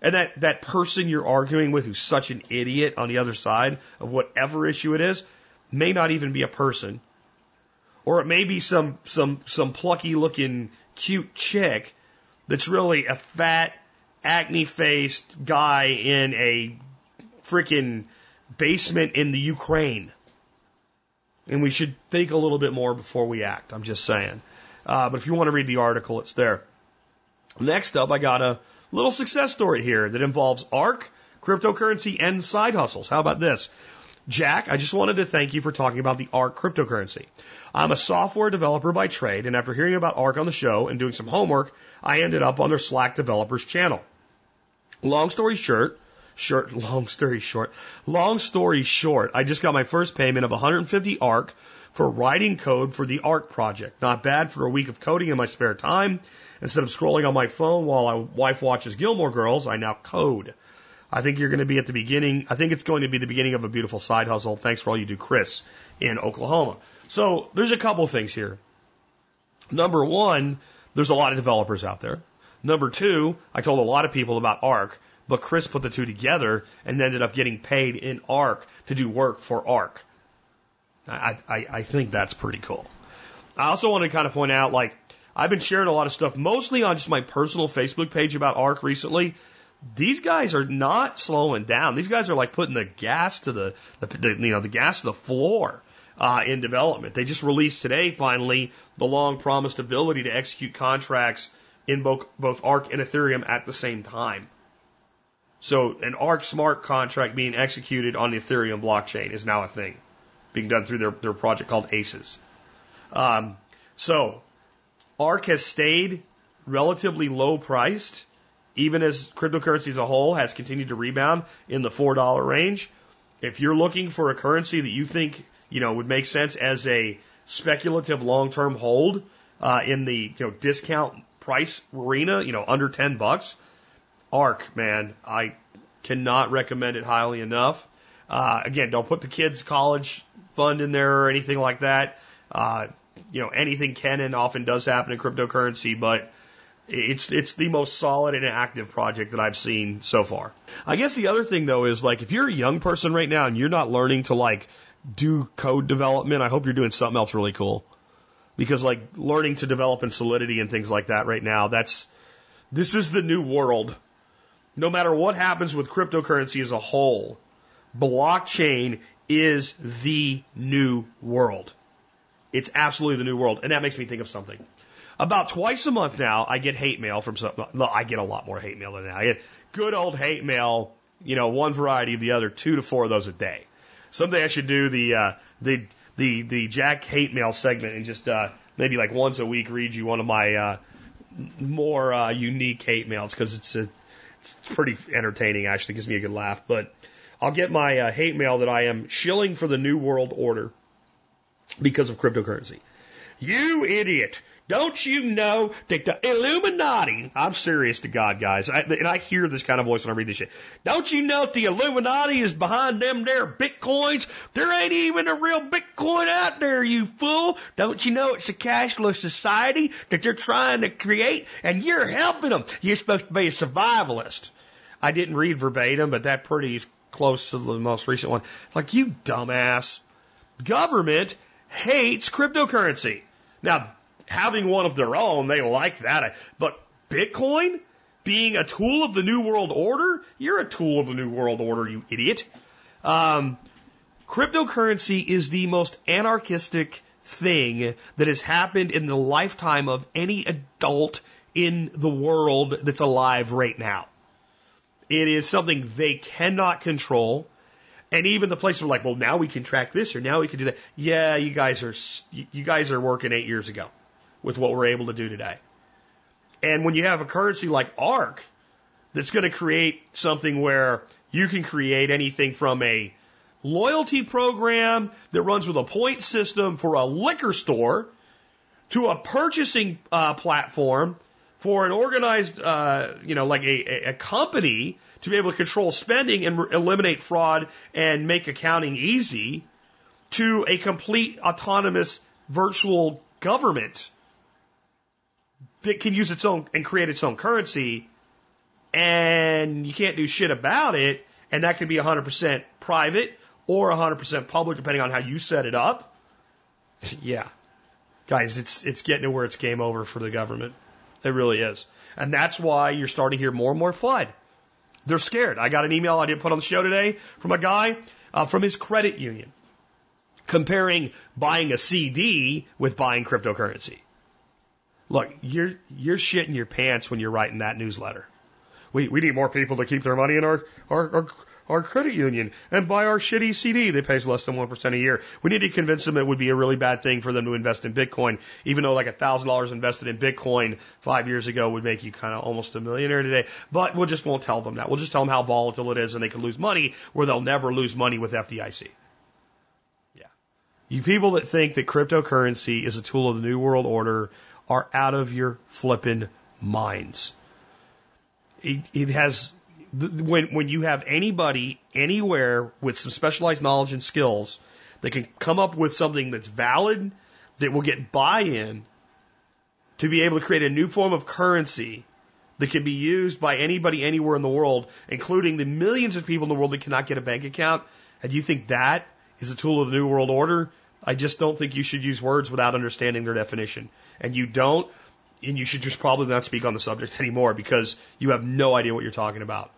And that, that person you're arguing with who's such an idiot on the other side of whatever issue it is may not even be a person. Or it may be some, some, some plucky looking cute chick that's really a fat, acne faced guy in a freaking basement in the Ukraine. And we should think a little bit more before we act. I'm just saying. Uh, but if you want to read the article, it's there. Next up, I got a little success story here that involves ARK, cryptocurrency, and side hustles. How about this? Jack, I just wanted to thank you for talking about the ARK cryptocurrency. I'm a software developer by trade, and after hearing about ARK on the show and doing some homework, I ended up on their Slack developers channel. Long story short, short, [laughs] long story short, long story short, I just got my first payment of 150 ARK for writing code for the ARK project. Not bad for a week of coding in my spare time. Instead of scrolling on my phone while my wife watches Gilmore Girls, I now code. I think you're going to be at the beginning. I think it's going to be the beginning of a beautiful side hustle. Thanks for all you do, Chris, in Oklahoma. So there's a couple things here. Number one, there's a lot of developers out there. Number two, I told a lot of people about ARK, but Chris put the two together and ended up getting paid in ARK to do work for ARK. I, I, think that's pretty cool. I also want to kind of point out, like, I've been sharing a lot of stuff, mostly on just my personal Facebook page about ARK recently. These guys are not slowing down. These guys are like putting the gas to the, the, the you know, the gas to the floor uh, in development. They just released today, finally, the long promised ability to execute contracts in both, both ARK and Ethereum at the same time. So an ARK smart contract being executed on the Ethereum blockchain is now a thing, being done through their, their project called ACES. Um, so ARK has stayed relatively low priced, even as cryptocurrency as a whole has continued to rebound in the $4 range. If you're looking for a currency that you think, you know, would make sense as a speculative long-term hold, uh, in the, you know, discount price arena, you know, under 10 bucks, ARK, man, I cannot recommend it highly enough. Uh, again, don't put the kids' college fund in there or anything like that. Uh, you know, anything can and often does happen in cryptocurrency, but it's it's the most solid and active project that I've seen so far. I guess the other thing though is like if you're a young person right now and you're not learning to like do code development, I hope you're doing something else really cool. Because like learning to develop in Solidity and things like that right now, that's this is the new world. No matter what happens with cryptocurrency as a whole, blockchain is the new world. It's absolutely the new world. And that makes me think of something. About twice a month now, I get hate mail from some, no, I get a lot more hate mail than that. I get good old hate mail, you know, one variety of the other, two to four of those a day. Someday I should do the, uh, the, the, the Jack hate mail segment and just, uh, maybe like once a week read you one of my, uh, more, uh, unique hate mails because it's a, it's pretty entertaining actually, it gives me a good laugh, but I'll get my uh, hate mail that I am shilling for the new world order because of cryptocurrency. You idiot. Don't you know that the Illuminati, I'm serious to God, guys, I, and I hear this kind of voice when I read this shit. Don't you know that the Illuminati is behind them there Bitcoins? There ain't even a real Bitcoin out there, you fool. Don't you know it's a cashless society that they're trying to create and you're helping them? You're supposed to be a survivalist. I didn't read verbatim, but that pretty close to the most recent one. Like, you dumbass. Government hates cryptocurrency. Now, having one of their own, they like that. But Bitcoin being a tool of the New World Order, you're a tool of the New World Order, you idiot. Um, cryptocurrency is the most anarchistic thing that has happened in the lifetime of any adult in the world that's alive right now. It is something they cannot control. And even the places are like, well, now we can track this or now we can do that. Yeah, you guys are, you guys are working eight years ago with what we're able to do today. And when you have a currency like ARK that's going to create something where you can create anything from a loyalty program that runs with a point system for a liquor store to a purchasing uh, platform for an organized, uh, you know, like a, a company to be able to control spending and eliminate fraud and make accounting easy to a complete autonomous virtual government that can use its own and create its own currency, and you can't do shit about it, and that can be 100% private or 100% public, depending on how you set it up. [laughs] Yeah, guys, it's it's getting to where it's game over for the government. It really is, and that's why you're starting to hear more and more flood. They're scared. I got an email I didn't put on the show today from a guy uh, from his credit union comparing buying a CD with buying cryptocurrency. Look, you're you're shitting your pants when you're writing that newsletter. We we need more people to keep their money in our our our, our credit union and buy our shitty CD that pays less than one percent a year. We need to convince them it would be a really bad thing for them to invest in Bitcoin, even though like a thousand dollars invested in Bitcoin five years ago would make you kind of almost a millionaire today. But we'll just won't tell them that. We'll just tell them how volatile it is and they can lose money where they'll never lose money with FDIC. Yeah. You people that think that cryptocurrency is a tool of the new world order are out of your flippin' minds. It, it has when when you have anybody anywhere with some specialized knowledge and skills that can come up with something that's valid that will get buy-in to be able to create a new form of currency that can be used by anybody anywhere in the world, including the millions of people in the world that cannot get a bank account, and you think that is a tool of the new world order, I just don't think you should use words without understanding their definition. And you don't, and you should just probably not speak on the subject [laughs] anymore because you have no idea what you're talking about.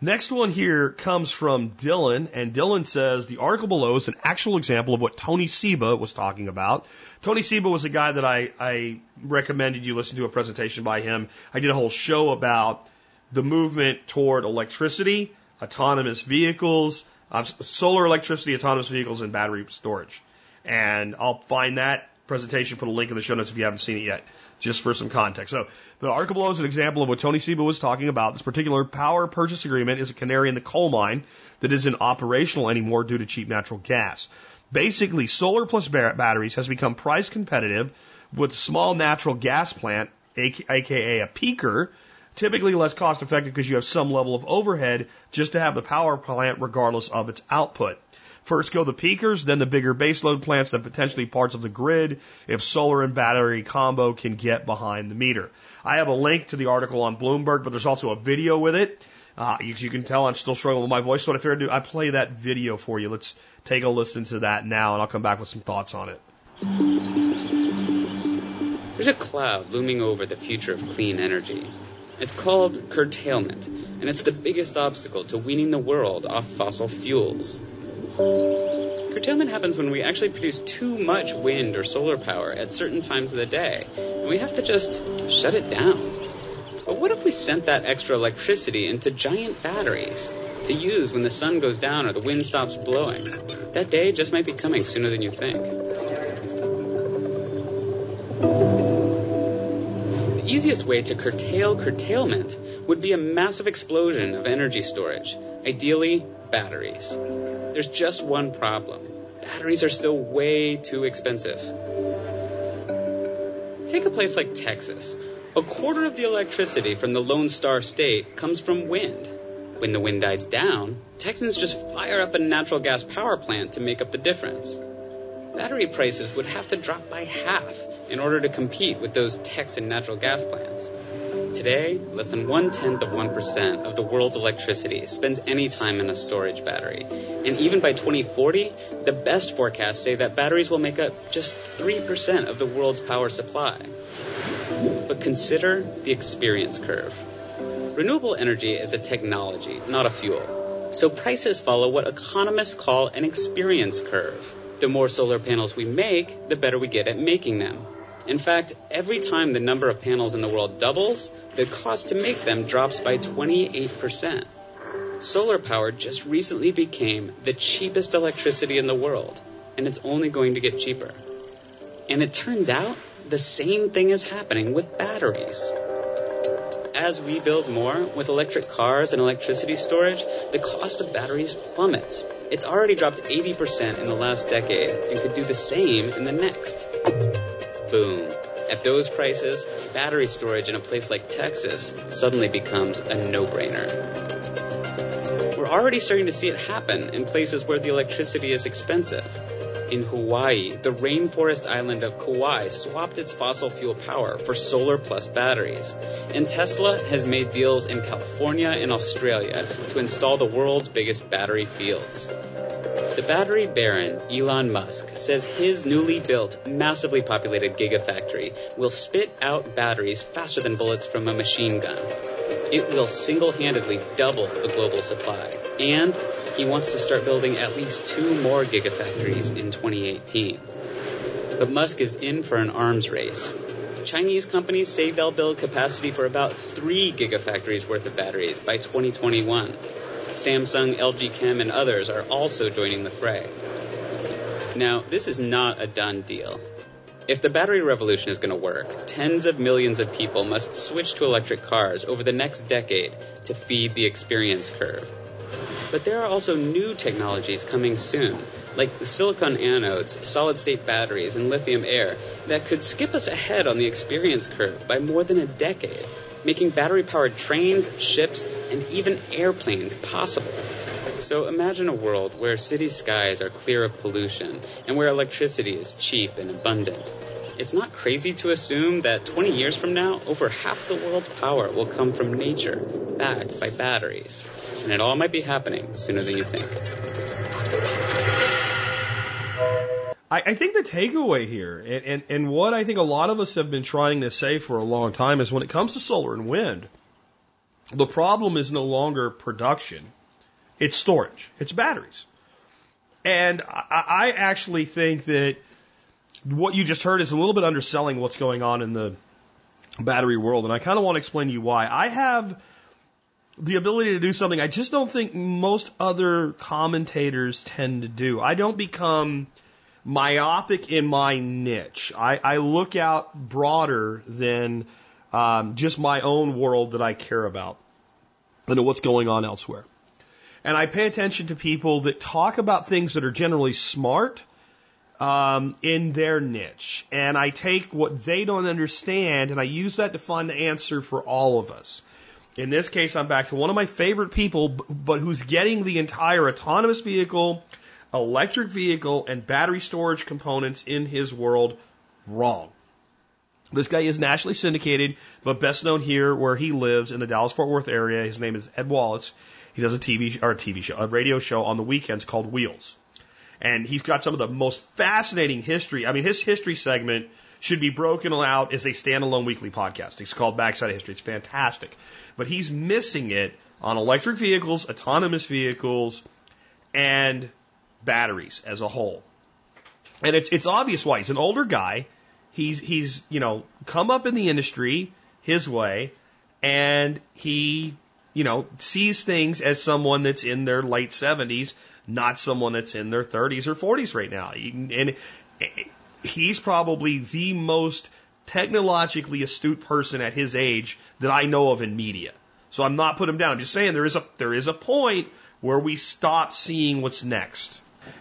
Next one here comes from Dylan, and Dylan says the article below is an actual example of what Tony Seba was talking about. Tony Seba was a guy that I, I recommended you listen to a presentation by him. I did a whole show about the movement toward electricity, autonomous vehicles, uh, solar electricity, autonomous vehicles, and battery storage. And I'll find that presentation, put a link in the show notes if you haven't seen it yet, just for some context. So the below is an example of what Tony Seba was talking about. This particular power purchase agreement is a canary in the coal mine that isn't operational anymore due to cheap natural gas. Basically, solar plus batteries has become price competitive with small natural gas plant, aka a peaker, typically less cost effective because you have some level of overhead just to have the power plant regardless of its output. First go the peakers, then the bigger baseload plants, then potentially parts of the grid if solar and battery combo can get behind the meter. I have a link to the article on Bloomberg, but there's also a video with it. Uh, you, you can tell I'm still struggling with my voice, so what I figured I do, I play that video for you. Let's take a listen to that now, and I'll come back with some thoughts on it. There's a cloud looming over the future of clean energy. It's called curtailment, and it's the biggest obstacle to weaning the world off fossil fuels. Curtailment happens when we actually produce too much wind or solar power at certain times of the day, and we have to just shut it down. But what if we sent that extra electricity into giant batteries to use when the sun goes down or the wind stops blowing? That day just might be coming sooner than you think. The easiest way to curtail curtailment would be a massive explosion of energy storage, ideally batteries. There's just one problem. Batteries are still way too expensive. Take a place like Texas. A quarter of the electricity from the Lone Star State comes from wind. When the wind dies down, Texans just fire up a natural gas power plant to make up the difference. Battery prices would have to drop by half in order to compete with those Texan natural gas plants. Today, less than one tenth of 1% of the world's electricity spends any time in a storage battery. And even by 2040, the best forecasts say that batteries will make up just 3% of the world's power supply. But consider the experience curve. Renewable energy is a technology, not a fuel. So prices follow what economists call an experience curve. The more solar panels we make, the better we get at making them. In fact, every time the number of panels in the world doubles, the cost to make them drops by 28%. Solar power just recently became the cheapest electricity in the world, and it's only going to get cheaper. And it turns out the same thing is happening with batteries. As we build more with electric cars and electricity storage, the cost of batteries plummets. It's already dropped 80% in the last decade and could do the same in the next. Boom. At those prices, battery storage in a place like Texas suddenly becomes a no-brainer. We're already starting to see it happen in places where the electricity is expensive. In Hawaii, the rainforest island of Kauai swapped its fossil fuel power for solar plus batteries. And Tesla has made deals in California and Australia to install the world's biggest battery fields. The battery baron, Elon Musk, says his newly built, massively populated gigafactory will spit out batteries faster than bullets from a machine gun. It will single handedly double the global supply. And he wants to start building at least two more gigafactories in 2018. But Musk is in for an arms race. Chinese companies say they'll build capacity for about three gigafactories worth of batteries by 2021. Samsung, LG Chem, and others are also joining the fray. Now, this is not a done deal. If the battery revolution is going to work, tens of millions of people must switch to electric cars over the next decade to feed the experience curve. But there are also new technologies coming soon, like silicon anodes, solid state batteries, and lithium air, that could skip us ahead on the experience curve by more than a decade, making battery powered trains, ships, and even airplanes possible. So imagine a world where city skies are clear of pollution and where electricity is cheap and abundant. It's not crazy to assume that 20 years from now, over half the world's power will come from nature, backed by batteries. And it all might be happening sooner than you think. I, I think the takeaway here, and, and, and what I think a lot of us have been trying to say for a long time, is when it comes to solar and wind, the problem is no longer production, it's storage, it's batteries. And I, I actually think that what you just heard is a little bit underselling what's going on in the battery world, and I kind of want to explain to you why. I have the ability to do something I just don't think most other commentators tend to do. I don't become myopic in my niche. I, I look out broader than um, just my own world that I care about and what's going on elsewhere. And I pay attention to people that talk about things that are generally smart um, in their niche. And I take what they don't understand and I use that to find the answer for all of us. In this case, I'm back to one of my favorite people, but who's getting the entire autonomous vehicle, electric vehicle, and battery storage components in his world wrong. This guy is nationally syndicated, but best known here where he lives in the Dallas Fort Worth area. His name is Ed Wallace. He does a TV or a TV show, a radio show on the weekends called Wheels. And he's got some of the most fascinating history. I mean, his history segment should be broken out as a standalone weekly podcast. It's called Backside of History. It's fantastic. But he's missing it on electric vehicles, autonomous vehicles, and batteries as a whole. And it's it's obvious why. He's an older guy. He's he's, you know, come up in the industry his way and he, you know, sees things as someone that's in their late 70s, not someone that's in their 30s or 40s right now. And he's probably the most technologically astute person at his age that I know of in media. So I'm not putting him down. I'm just saying there is a there is a point where we stop seeing what's next.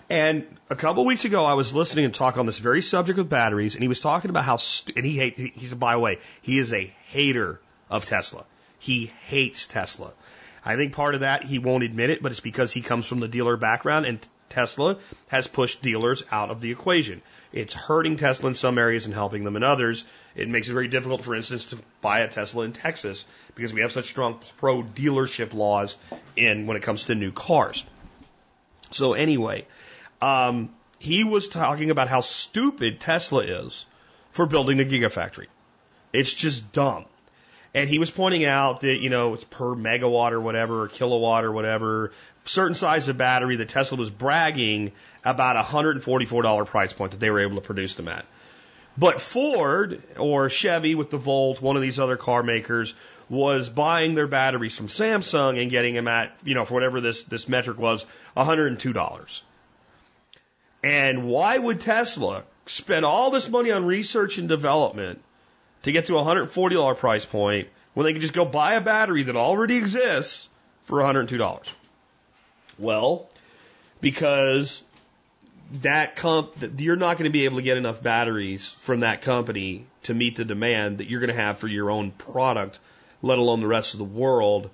And a couple of weeks ago, I was listening and talk on this very subject with batteries, and he was talking about how, st- and he hate, he- he's, by the way, he is a hater of Tesla. He hates Tesla. I think part of that, he won't admit it, but it's because he comes from the dealer background, and Tesla has pushed dealers out of the equation. It's hurting Tesla in some areas and helping them in others. It makes it very difficult, for instance, to buy a Tesla in Texas because we have such strong pro dealership laws in when it comes to new cars. So anyway, um, he was talking about how stupid Tesla is for building a gigafactory. It's just dumb. And he was pointing out that, you know, it's per megawatt or whatever, or kilowatt or whatever, certain size of battery that Tesla was bragging about a $144 price point that they were able to produce them at. But Ford or Chevy with the Volt, one of these other car makers, was buying their batteries from Samsung and getting them at, you know, for whatever this, this metric was, $102. And why would Tesla spend all this money on research and development to get to a $140 price point when they can just go buy a battery that already exists for $102? Well, because that comp you're not going to be able to get enough batteries from that company to meet the demand that you're going to have for your own product, let alone the rest of the world,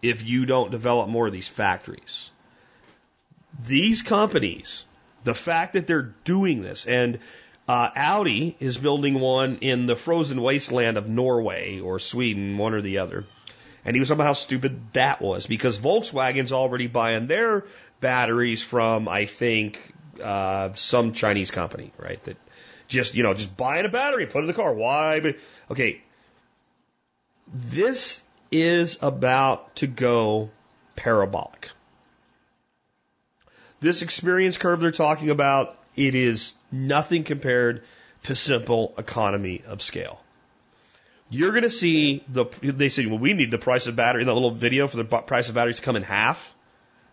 if you don't develop more of these factories. These companies, the fact that they're doing this, and uh, Audi is building one in the frozen wasteland of Norway or Sweden, one or the other. And he was talking about how stupid that was because Volkswagen's already buying their batteries from, I think, uh, some Chinese company, right? That just, you know, just buying a battery, put it in the car. Why? Okay. This is about to go parabolic. This experience curve they're talking about, it is nothing compared to simple economy of scale. You're going to see the, they say, well, we need the price of battery in that little video for the price of batteries to come in half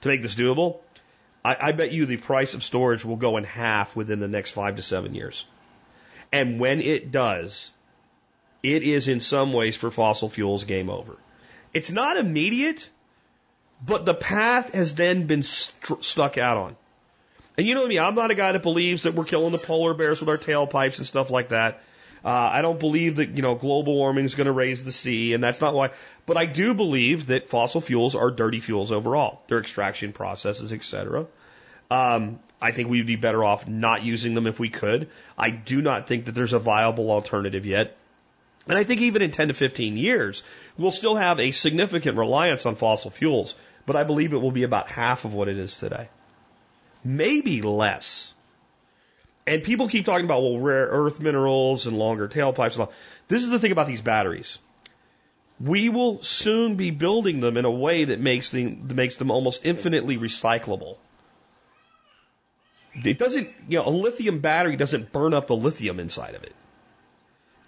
to make this doable. I, I bet you the price of storage will go in half within the next five to seven years. And when it does, it is in some ways for fossil fuels game over. It's not immediate, but the path has then been st- stuck out on. And you know me, I'm not a guy that believes that we're killing the polar bears with our tailpipes and stuff like that. Uh, I don't believe that you know global warming is going to raise the sea, and that's not why. But I do believe that fossil fuels are dirty fuels overall. Their extraction processes, etc. Um, I think we'd be better off not using them if we could. I do not think that there's a viable alternative yet. And I think even in 10 to 15 years, we'll still have a significant reliance on fossil fuels, but I believe it will be about half of what it is today. Maybe less. And people keep talking about, well, rare earth minerals and longer tailpipes. And all. This is the thing about these batteries. We will soon be building them in a way that makes them, that makes them almost infinitely recyclable. It doesn't, you know, a lithium battery doesn't burn up the lithium inside of it.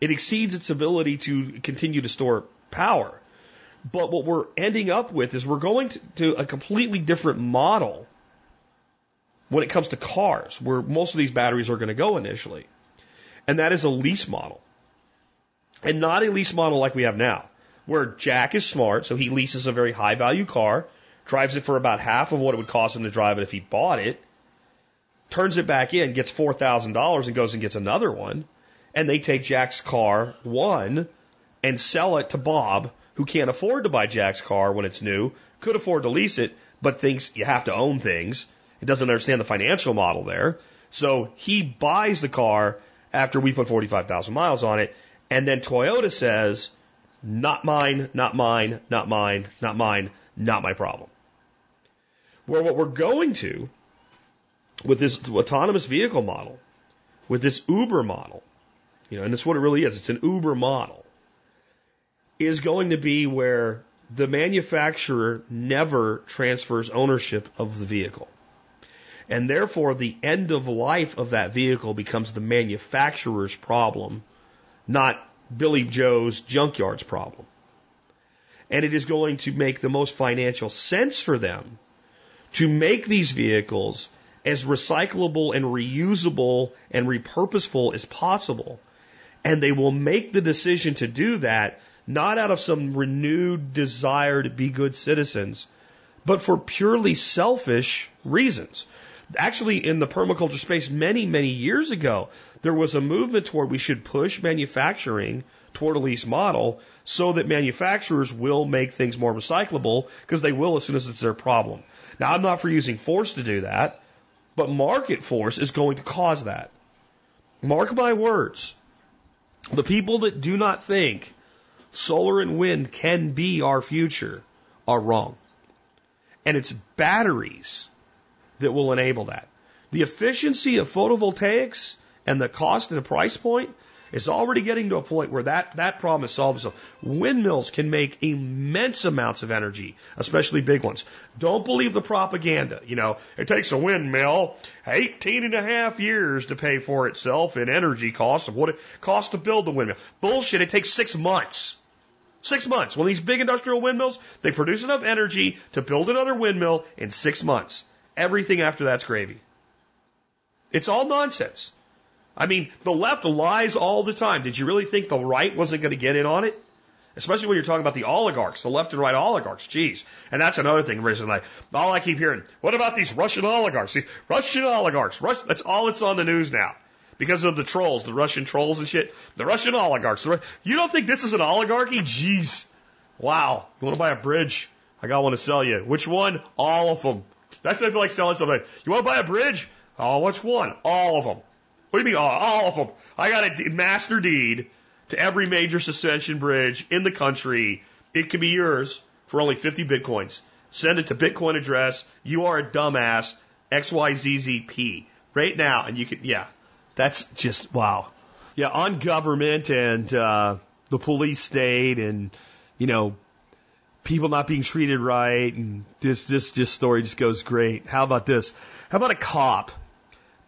It exceeds its ability to continue to store power. But what we're ending up with is we're going to, to a completely different model when it comes to cars, where most of these batteries are going to go initially. And that is a lease model. And not a lease model like we have now, where Jack is smart, so he leases a very high value car, drives it for about half of what it would cost him to drive it if he bought it, turns it back in, gets $4,000 and goes and gets another one. And they take Jack's car, one, and sell it to Bob, who can't afford to buy Jack's car when it's new, could afford to lease it, but thinks you have to own things. It doesn't understand the financial model there. So he buys the car after we put 45,000 miles on it. And then Toyota says, not mine, not mine, not mine, not mine, not my problem. Where what we're going to with this autonomous vehicle model, with this Uber model, you know, and that's what it really is. It's an Uber model, is going to be where the manufacturer never transfers ownership of the vehicle. And therefore, the end of life of that vehicle becomes the manufacturer's problem, not Billy Joe's junkyard's problem. And it is going to make the most financial sense for them to make these vehicles as recyclable and reusable and repurposeful as possible. And they will make the decision to do that not out of some renewed desire to be good citizens, but for purely selfish reasons. Actually, in the permaculture space, many, many years ago, there was a movement toward we should push manufacturing toward a lease model so that manufacturers will make things more recyclable because they will as soon as it's their problem. Now, I'm not for using force to do that, but market force is going to cause that. Mark my words. The people that do not think solar and wind can be our future are wrong. And it's batteries that will enable that. The efficiency of photovoltaics and the cost and the price point is already getting to a point where that, that problem is solved. So windmills can make immense amounts of energy, especially big ones. Don't believe the propaganda. You know, it takes a windmill 18 and a half years to pay for itself in energy costs of what it costs to build the windmill. Bullshit. It takes six months. Six months. When these big industrial windmills, they produce enough energy to build another windmill in six months. Everything after that's gravy. It's all nonsense. I mean, the left lies all the time. Did you really think the right wasn't going to get in on it? Especially when you're talking about the oligarchs, the left and right oligarchs. Jeez. And that's another thing, recently. All I keep hearing, what about these Russian oligarchs? See, Russian oligarchs. That's all that's on the news now. Because of the trolls, the Russian trolls and shit. The Russian oligarchs. You don't think this is an oligarchy? Jeez. Wow. You want to buy a bridge? I got one to sell you. Which one? All of them. That's what I feel like selling something. You want to buy a bridge? Oh, which one? All of them. What do you mean all, all of them? I got a master deed to every major suspension bridge in the country. It can be yours for only 50 bitcoins. Send it to Bitcoin address. You are a dumbass. XYZZP. Right now. And you can, yeah. That's just, wow. Yeah, on government and uh, the police state and, you know, people not being treated right. And this, this, this story just goes great. How about this? How about a cop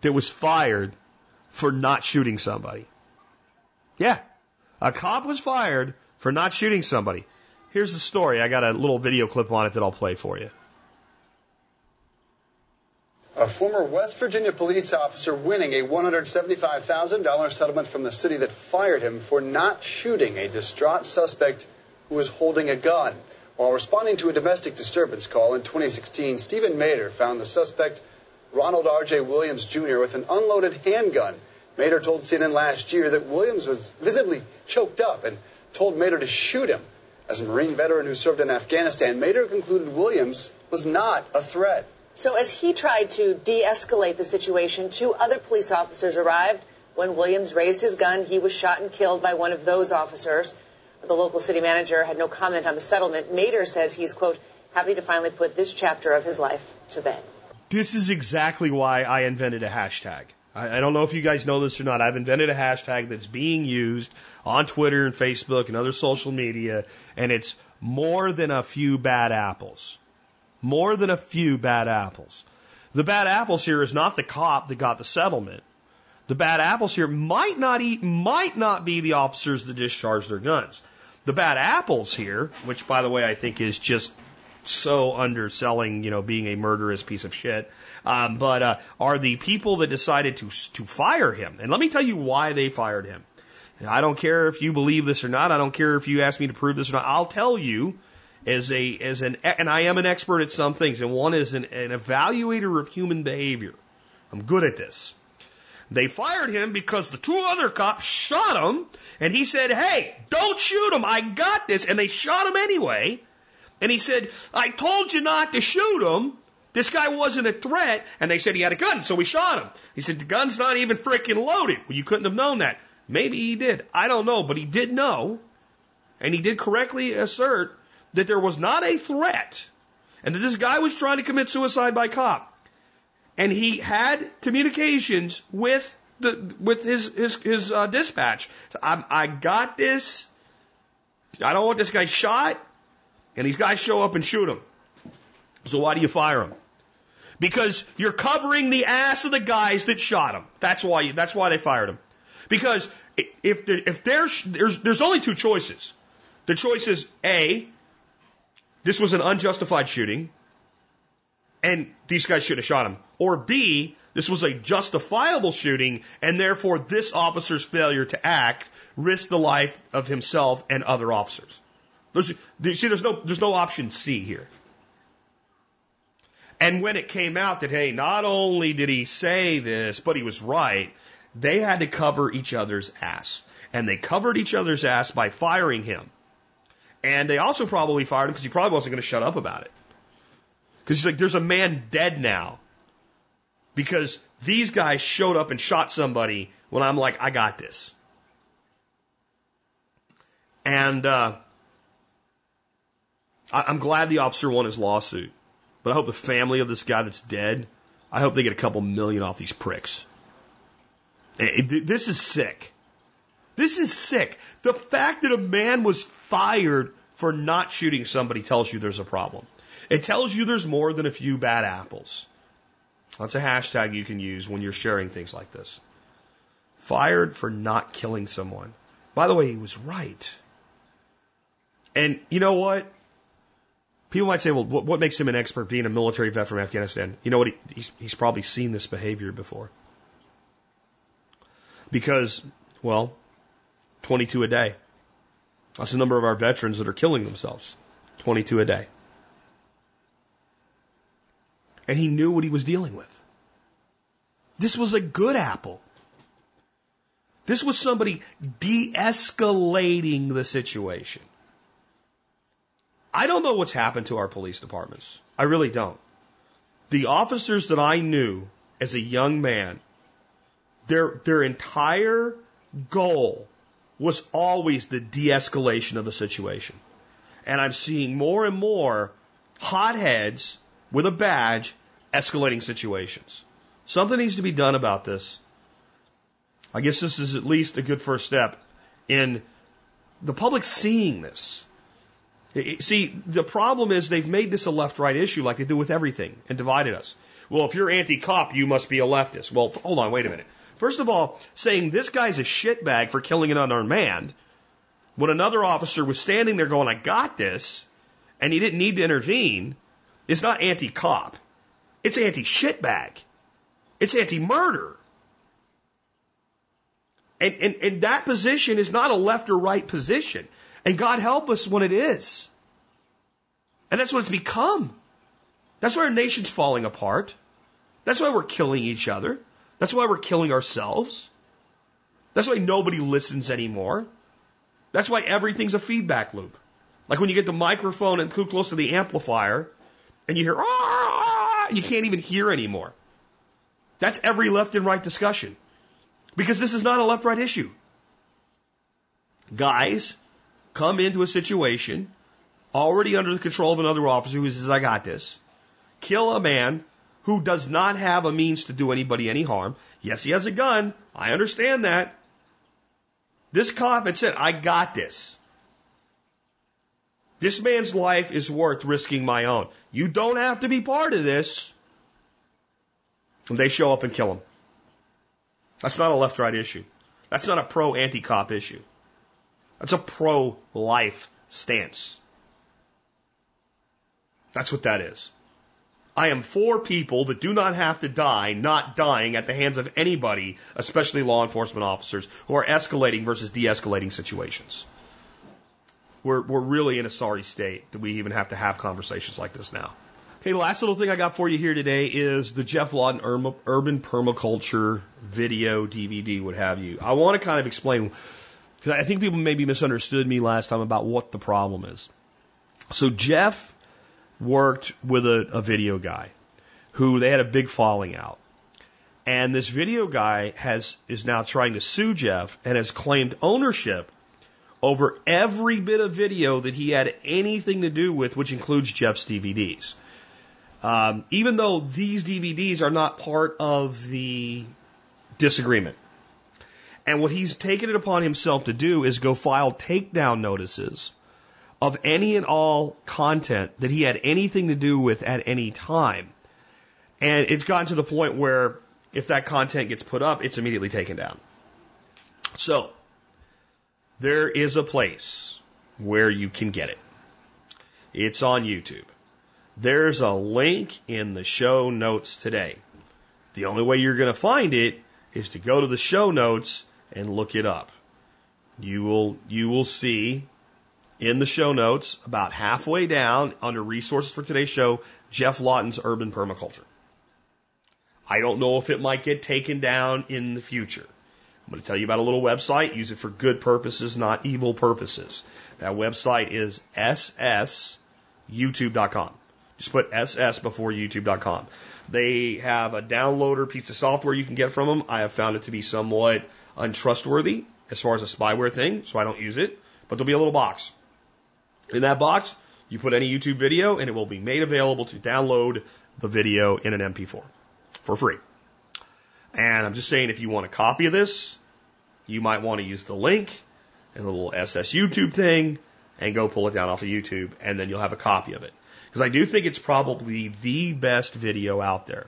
that was fired for not shooting somebody. Yeah. A cop was fired for not shooting somebody. Here's the story. I got a little video clip on it that I'll play for you. A former West Virginia police officer winning a $175,000 settlement from the city that fired him for not shooting a distraught suspect who was holding a gun. While responding to a domestic disturbance call in 2016, Stephen Mader found the suspect Ronald R.J. Williams Jr. with an unloaded handgun. Mader told CNN last year that Williams was visibly choked up and told Mader to shoot him. As a Marine veteran who served in Afghanistan, Mader concluded Williams was not a threat. So, as he tried to de escalate the situation, two other police officers arrived. When Williams raised his gun, he was shot and killed by one of those officers. The local city manager had no comment on the settlement. Mader says he's, quote, happy to finally put this chapter of his life to bed. This is exactly why I invented a hashtag. I, I don't know if you guys know this or not. I've invented a hashtag that's being used on Twitter and Facebook and other social media, and it's more than a few bad apples. More than a few bad apples. The bad apples here is not the cop that got the settlement. The bad apples here might not eat, might not be the officers that discharged their guns. The bad apples here, which by the way I think is just so underselling, you know, being a murderous piece of shit. Um, but uh, are the people that decided to to fire him? And let me tell you why they fired him. I don't care if you believe this or not. I don't care if you ask me to prove this or not. I'll tell you as a as an and I am an expert at some things, and one is an, an evaluator of human behavior. I'm good at this. They fired him because the two other cops shot him, and he said, "Hey, don't shoot him. I got this." And they shot him anyway. And he said, I told you not to shoot him. This guy wasn't a threat. And they said he had a gun, so we shot him. He said, the gun's not even freaking loaded. Well, you couldn't have known that. Maybe he did. I don't know, but he did know. And he did correctly assert that there was not a threat and that this guy was trying to commit suicide by cop. And he had communications with the with his his his uh, dispatch. I, I got this. I don't want this guy shot. And these guys show up and shoot him. So why do you fire him? Because you're covering the ass of the guys that shot him. That's why you, that's why they fired him. Because if if there's there's there's only two choices. The choice is A, this was an unjustified shooting, and these guys should have shot him. Or B, this was a justifiable shooting, and therefore this officer's failure to act risked the life of himself and other officers. There's, see, there's no, there's no option C here. And when it came out that, hey, not only did he say this, but he was right, they had to cover each other's ass. And they covered each other's ass by firing him. And they also probably fired him because he probably wasn't going to shut up about it. Because he's like, there's a man dead now. Because these guys showed up and shot somebody when I'm like, I got this. And uh, I, I'm glad the officer won his lawsuit. But I hope the family of this guy that's dead, I hope they get a couple million off these pricks. This is sick. This is sick. The fact that a man was fired for not shooting somebody tells you there's a problem. It tells you there's more than a few bad apples. That's a hashtag you can use when you're sharing things like this. Fired for not killing someone. By the way, he was right. And you know what? People might say, well, what, makes him an expert being a military vet from Afghanistan? You know what? He, he's, he's probably seen this behavior before. Because, well, 22 a day. That's the number of our veterans that are killing themselves. 22 a day. And he knew what he was dealing with. This was a good apple. This was somebody de escalating the situation. I don't know what's happened to our police departments. I really don't. The officers that I knew as a young man, their, their entire goal was always the de escalation of the situation. And I'm seeing more and more hotheads with a badge escalating situations. Something needs to be done about this. I guess this is at least a good first step in the public seeing this. See, the problem is they've made this a left right issue like they do with everything and divided us. Well, if you're anti cop, you must be a leftist. Well, hold on, wait a minute. First of all, saying this guy's a shitbag for killing an unarmed man, when another officer was standing there going, I got this, and he didn't need to intervene, is not anti cop. It's anti shitbag. It's anti murder. And, and, and that position is not a left or right position. And God help us when it is. And that's what it's become. That's why our nation's falling apart. That's why we're killing each other. That's why we're killing ourselves. That's why nobody listens anymore. That's why everything's a feedback loop. Like when you get the microphone and too close to the amplifier and you hear, ah, you can't even hear anymore. That's every left and right discussion. Because this is not a left right issue. Guys come into a situation already under the control of another officer who says, I got this. Kill a man who does not have a means to do anybody any harm. Yes, he has a gun. I understand that. This cop had said, I got this. This man's life is worth risking my own. You don't have to be part of this. And they show up and kill him. That's not a left right issue. That's not a pro anti cop issue. That's a pro life stance. That's what that is. I am for people that do not have to die not dying at the hands of anybody, especially law enforcement officers, who are escalating versus de escalating situations. We're, we're really in a sorry state that we even have to have conversations like this now. Okay, the last little thing I got for you here today is the Geoff Lawton Urban, Permaculture video, DVD, what have you. I want to kind of explain, because I think people maybe misunderstood me last time about what the problem is. So Geoff worked with a, a video guy who they had a big falling out. And this video guy has is now trying to sue Geoff and has claimed ownership over every bit of video that he had anything to do with, which includes Geoff's DVDs. Um, even though these DVDs are not part of the disagreement. And what he's taken it upon himself to do is go file takedown notices of any and all content that he had anything to do with at any time. And it's gotten to the point where if that content gets put up, it's immediately taken down. So, there is a place where you can get it. It's on YouTube. There's a link in the show notes today. The only way you're going to find it is to go to the show notes and look it up. You will, you will see in the show notes, about halfway down under resources for today's show, Geoff Lawton's Urban Permaculture. I don't know if it might get taken down in the future. I'm going to tell you about a little website. Use it for good purposes, not evil purposes. That website is ssyoutube.com. Just put ss before youtube.com. They have a downloader piece of software you can get from them. I have found it to be somewhat untrustworthy as far as a spyware thing, so I don't use it. But there'll be a little box. In that box, you put any YouTube video and it will be made available to download the video in an MP4 for free. And I'm just saying, if you want a copy of this, you might want to use the link and the little SS YouTube thing and go pull it down off of YouTube, and then you'll have a copy of it. Because I do think it's probably the best video out there.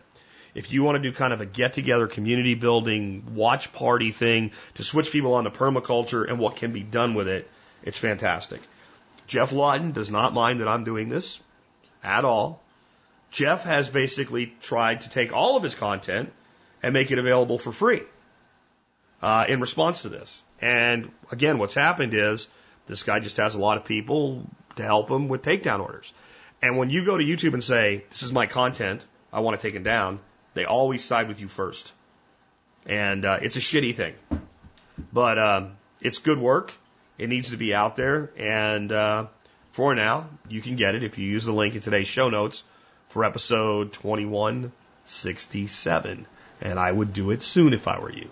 If you want to do kind of a get together community building watch party thing to switch people on to permaculture and what can be done with it, it's fantastic. Geoff Lawton does not mind that I'm doing this at all. Geoff has basically tried to take all of his content and make it available for free uh, in response to this. And again, what's happened is this guy just has a lot of people to help him with takedown orders. And when you go to YouTube and say, This is my content, I want to take it down, they always side with you first. And uh, it's a shitty thing. But um, it's good work. It needs to be out there. And uh, for now, you can get it if you use the link in today's show notes for episode 2167. And I would do it soon if I were you.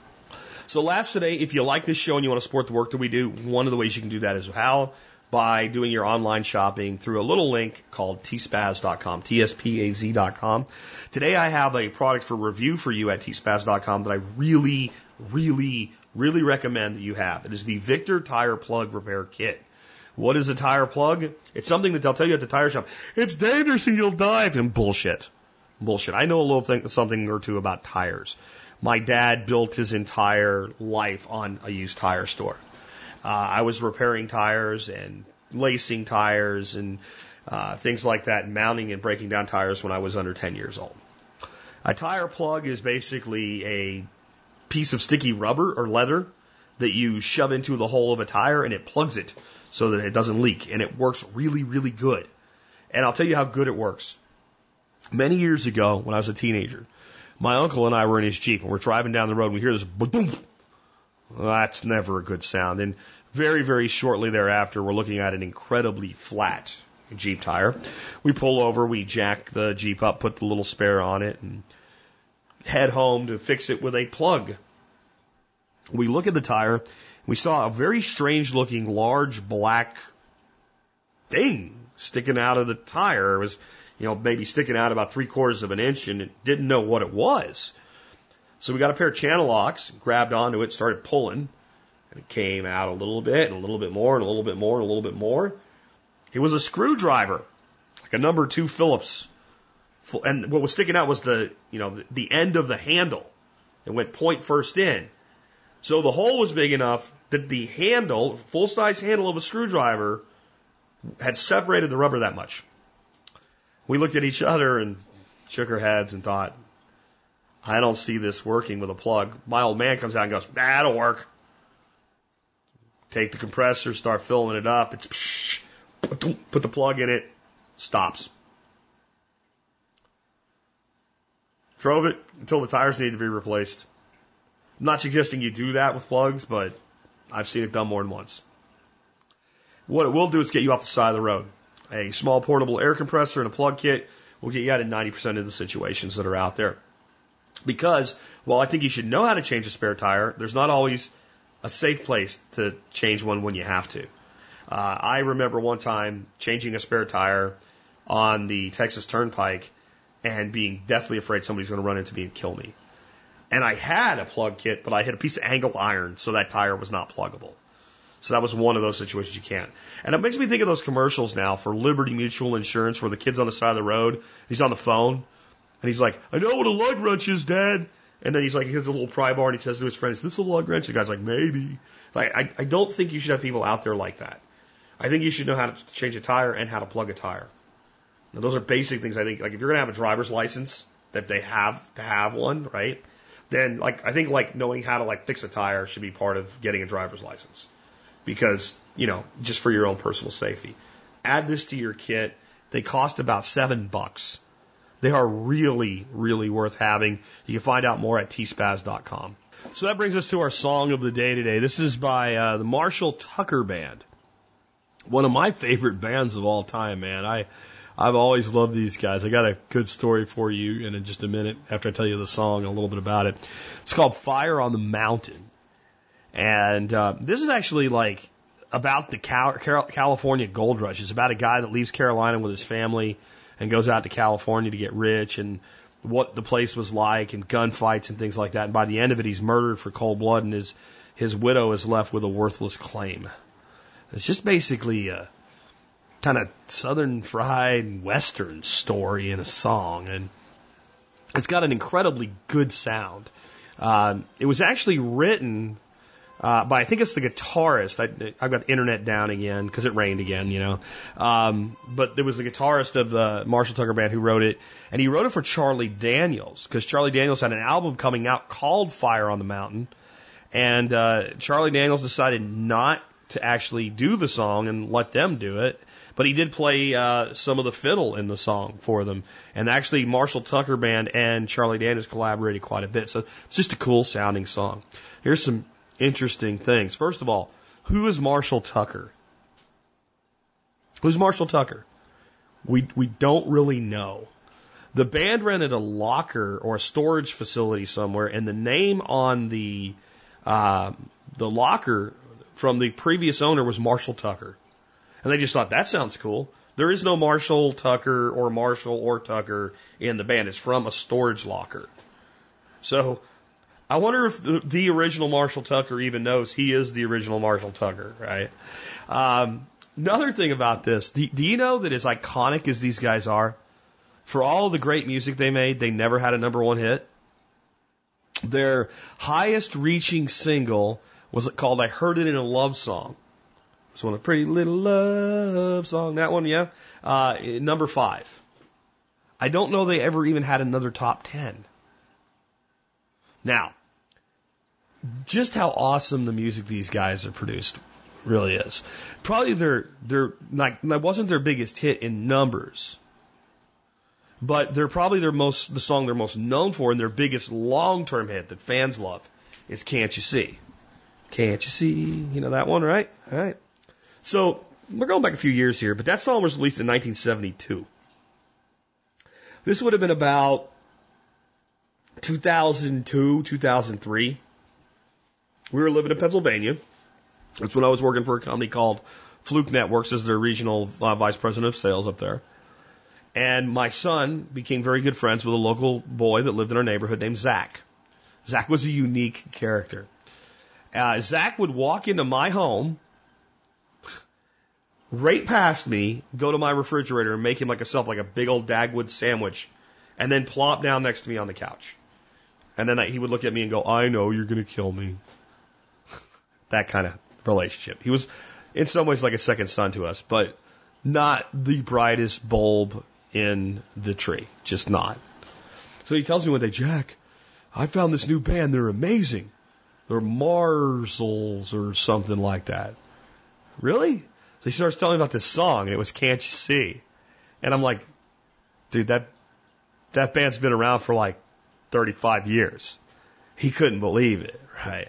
So last today, if you like this show and you want to support the work that we do, one of the ways you can do that is how? By doing your online shopping through a little link called tspaz.com, T-S-P-A-Z.com. Today I have a product for review for you at tspaz.com that I really, really, really recommend that you have. It is the Victor Tire Plug Repair Kit. What is a tire plug? It's something that they'll tell you at the tire shop. It's dangerous and you'll die. And bullshit. Bullshit. I know a little thing, something or two about tires. My dad built his entire life on a used tire store. Uh, I was repairing tires and lacing tires and uh, things like that, mounting and breaking down tires when I was under 10 years old. A tire plug is basically a piece of sticky rubber or leather that you shove into the hole of a tire and it plugs it so that it doesn't leak. And it works really, really good. And I'll tell you how good it works. Many years ago, when I was a teenager, my uncle and I were in his Jeep and we're driving down the road and we hear this boom. That's never a good sound. And very, very shortly thereafter, we're looking at an incredibly flat Jeep tire. We pull over, we jack the Jeep up, put the little spare on it, and head home to fix it with a plug. We look at the tire. We saw a very strange looking large black thing sticking out of the tire. It was, you know, maybe sticking out about three quarters of an inch and didn't know what it was. So we got a pair of channel locks, grabbed onto it, started pulling, and it came out a little bit and a little bit more and a little bit more and a little bit more. It was a screwdriver, like a number two Phillips. And what was sticking out was the, you know, the end of the handle. It went point first in. So the hole was big enough that the handle, full size handle of a screwdriver, had separated the rubber that much. We looked at each other and shook our heads and thought, I don't see this working with a plug. My old man comes out and goes, that'll work. Take the compressor, start filling it up. It's psh, put the plug in it, stops. Drove it until the tires need to be replaced. I'm not suggesting you do that with plugs, but I've seen it done more than once. What it will do is get you off the side of the road. A small portable air compressor and a plug kit will get you out of 90% of the situations that are out there. Because while I think you should know how to change a spare tire, there's not always a safe place to change one when you have to. Uh, I remember one time changing a spare tire on the Texas Turnpike and being deathly afraid somebody's going to run into me and kill me. And I had a plug kit, but I had a piece of angle iron, so that tire was not pluggable. So that was one of those situations you can't. And it makes me think of those commercials now for Liberty Mutual Insurance where the kid's on the side of the road, he's on the phone, and he's like, I know what a lug wrench is, Dad. And then he's like, he has a little pry bar and he says to his friend, Is this a lug wrench? The guy's like, Maybe. Like, I, I don't think you should have people out there like that. I think you should know how to change a tire and how to plug a tire. Now, those are basic things I think. Like, if you're going to have a driver's license, that they have to have one, right? Then, like, I think, like, knowing how to, like, fix a tire should be part of getting a driver's license. Because, you know, just for your own personal safety. Add this to your kit. They cost about seven bucks. They are really, really worth having. You can find out more at tspaz.com. So that brings us to our song of the day today. This is by uh, the Marshall Tucker Band. One of my favorite bands of all time, man. I, I've always loved these guys. I got a good story for you in just a minute after I tell you the song, a little bit about it. It's called Fire on the Mountain. And uh, this is actually like about the California gold rush. It's about a guy that leaves Carolina with his family and goes out to California to get rich and what the place was like and gunfights and things like that. And by the end of it, he's murdered for cold blood and his, his widow is left with a worthless claim. It's just basically a kind of southern fried western story in a song. And it's got an incredibly good sound. Uh, it was actually written uh, but I think it's the guitarist. I, I've got the internet down again because it rained again, you know. Um, but there was the guitarist of the Marshall Tucker Band who wrote it, and he wrote it for Charlie Daniels because Charlie Daniels had an album coming out called Fire on the Mountain, and uh, Charlie Daniels decided not to actually do the song and let them do it. But he did play uh, some of the fiddle in the song for them. And actually, Marshall Tucker Band and Charlie Daniels collaborated quite a bit. So it's just a cool sounding song. Here's some interesting things. First of all, who is Marshall Tucker? Who's Marshall Tucker? We, we don't really know. The band rented a locker or a storage facility somewhere, and the name on the uh, the locker from the previous owner was Marshall Tucker. And they just thought that sounds cool. There is no Marshall Tucker or Marshall or Tucker in the band. It's from a storage locker. So I wonder if the, the, original Marshall Tucker even knows he is the original Marshall Tucker, right? Um, another thing about this, do, do you know that as iconic as these guys are, for all the great music they made, they never had a number one hit? Their highest reaching single was called I Heard It in a Love Song. It's one a pretty little love song. That one, yeah. Uh, number five. I don't know they ever even had another top ten. Now, just how awesome the music these guys have produced really is. Probably their their like that wasn't their biggest hit in numbers, but they're probably their most the song they're most known for and their biggest long term hit that fans love is "Can't You See." Can't you see? You know that one, right? All right. So we're going back a few years here, but that song was released in 1972. This would have been about 2002, 2003. We were living in Pennsylvania. That's when I was working for a company called Fluke Networks as their regional uh, vice president of sales up there. And my son became very good friends with a local boy that lived in our neighborhood named Zach. Zach was a unique character. Uh, Zach would walk into my home, right past me, go to my refrigerator and make him like himself like a big old Dagwood sandwich, and then plop down next to me on the couch. And then I, he would look at me and go, I know you're going to kill me. [laughs] that kind of relationship. He was, in some ways, like a second son to us, but not the brightest bulb in the tree. Just not. So he tells me one day, Jack, I found this new band. They're amazing. They're Marshalls or something like that. Really? So he starts telling me about this song, and it was Can't You See? And I'm like, dude, that that band's been around for like 35 years. He couldn't believe it, right?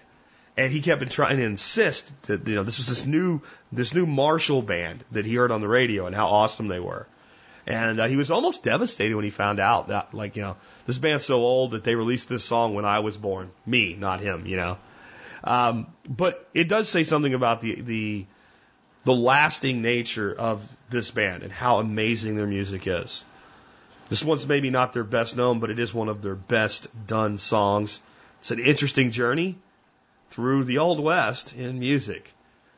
And he kept trying to insist that, you know, this was this new, this new Marshall band that he heard on the radio and how awesome they were. And uh, he was almost devastated when he found out that, like, you know, this band's so old that they released this song when I was born. Me, not him, you know. Um, but it does say something about the, the, the lasting nature of this band and how amazing their music is. This one's maybe not their best known, but it is one of their best done songs. It's an interesting journey through the Old West in music.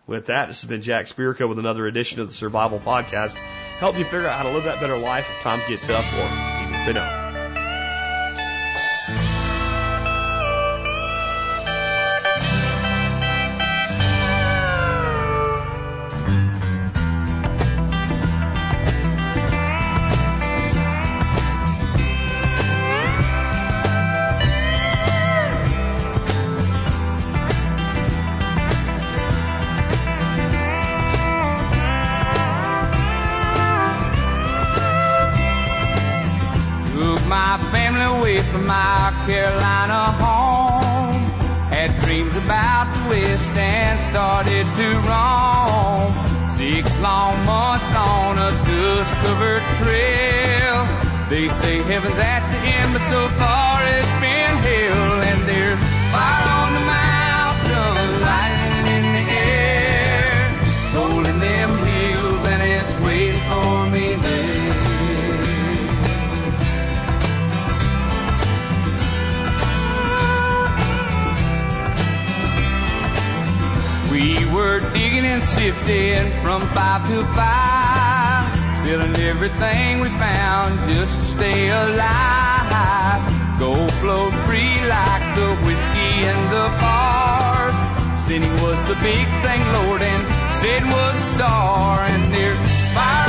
With that, this has been Jack Spirko with another edition of the Survival Podcast. Help you figure out how to live that better life if times get tough or even if they don't. Sinning was the big thing, Lord, and Sid was star. And there's fire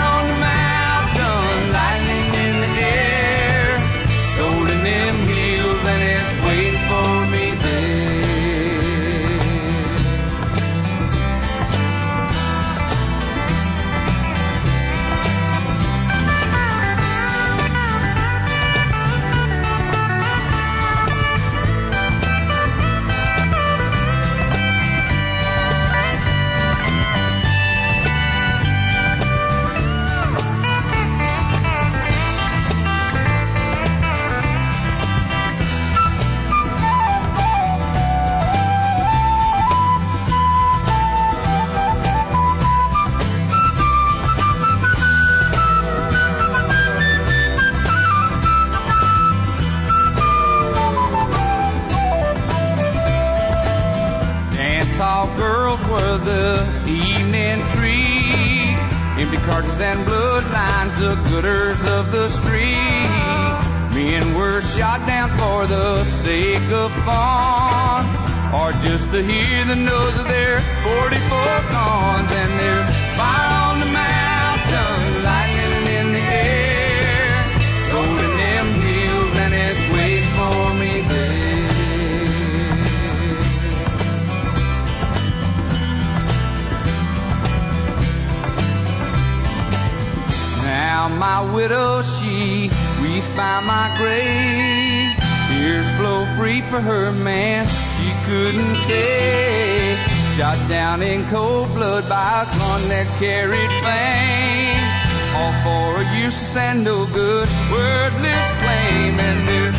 to hear the noise of their 44 guns. And there's fire on the mountain, lightning in the air, gold in them hills, and it's waiting for me there. Now my widow, she weeps by my grave. Tears flow free for her man, couldn't stay. Shot down in cold blood by a gun that carried fame. All for a useless and no good, wordless claim. And there's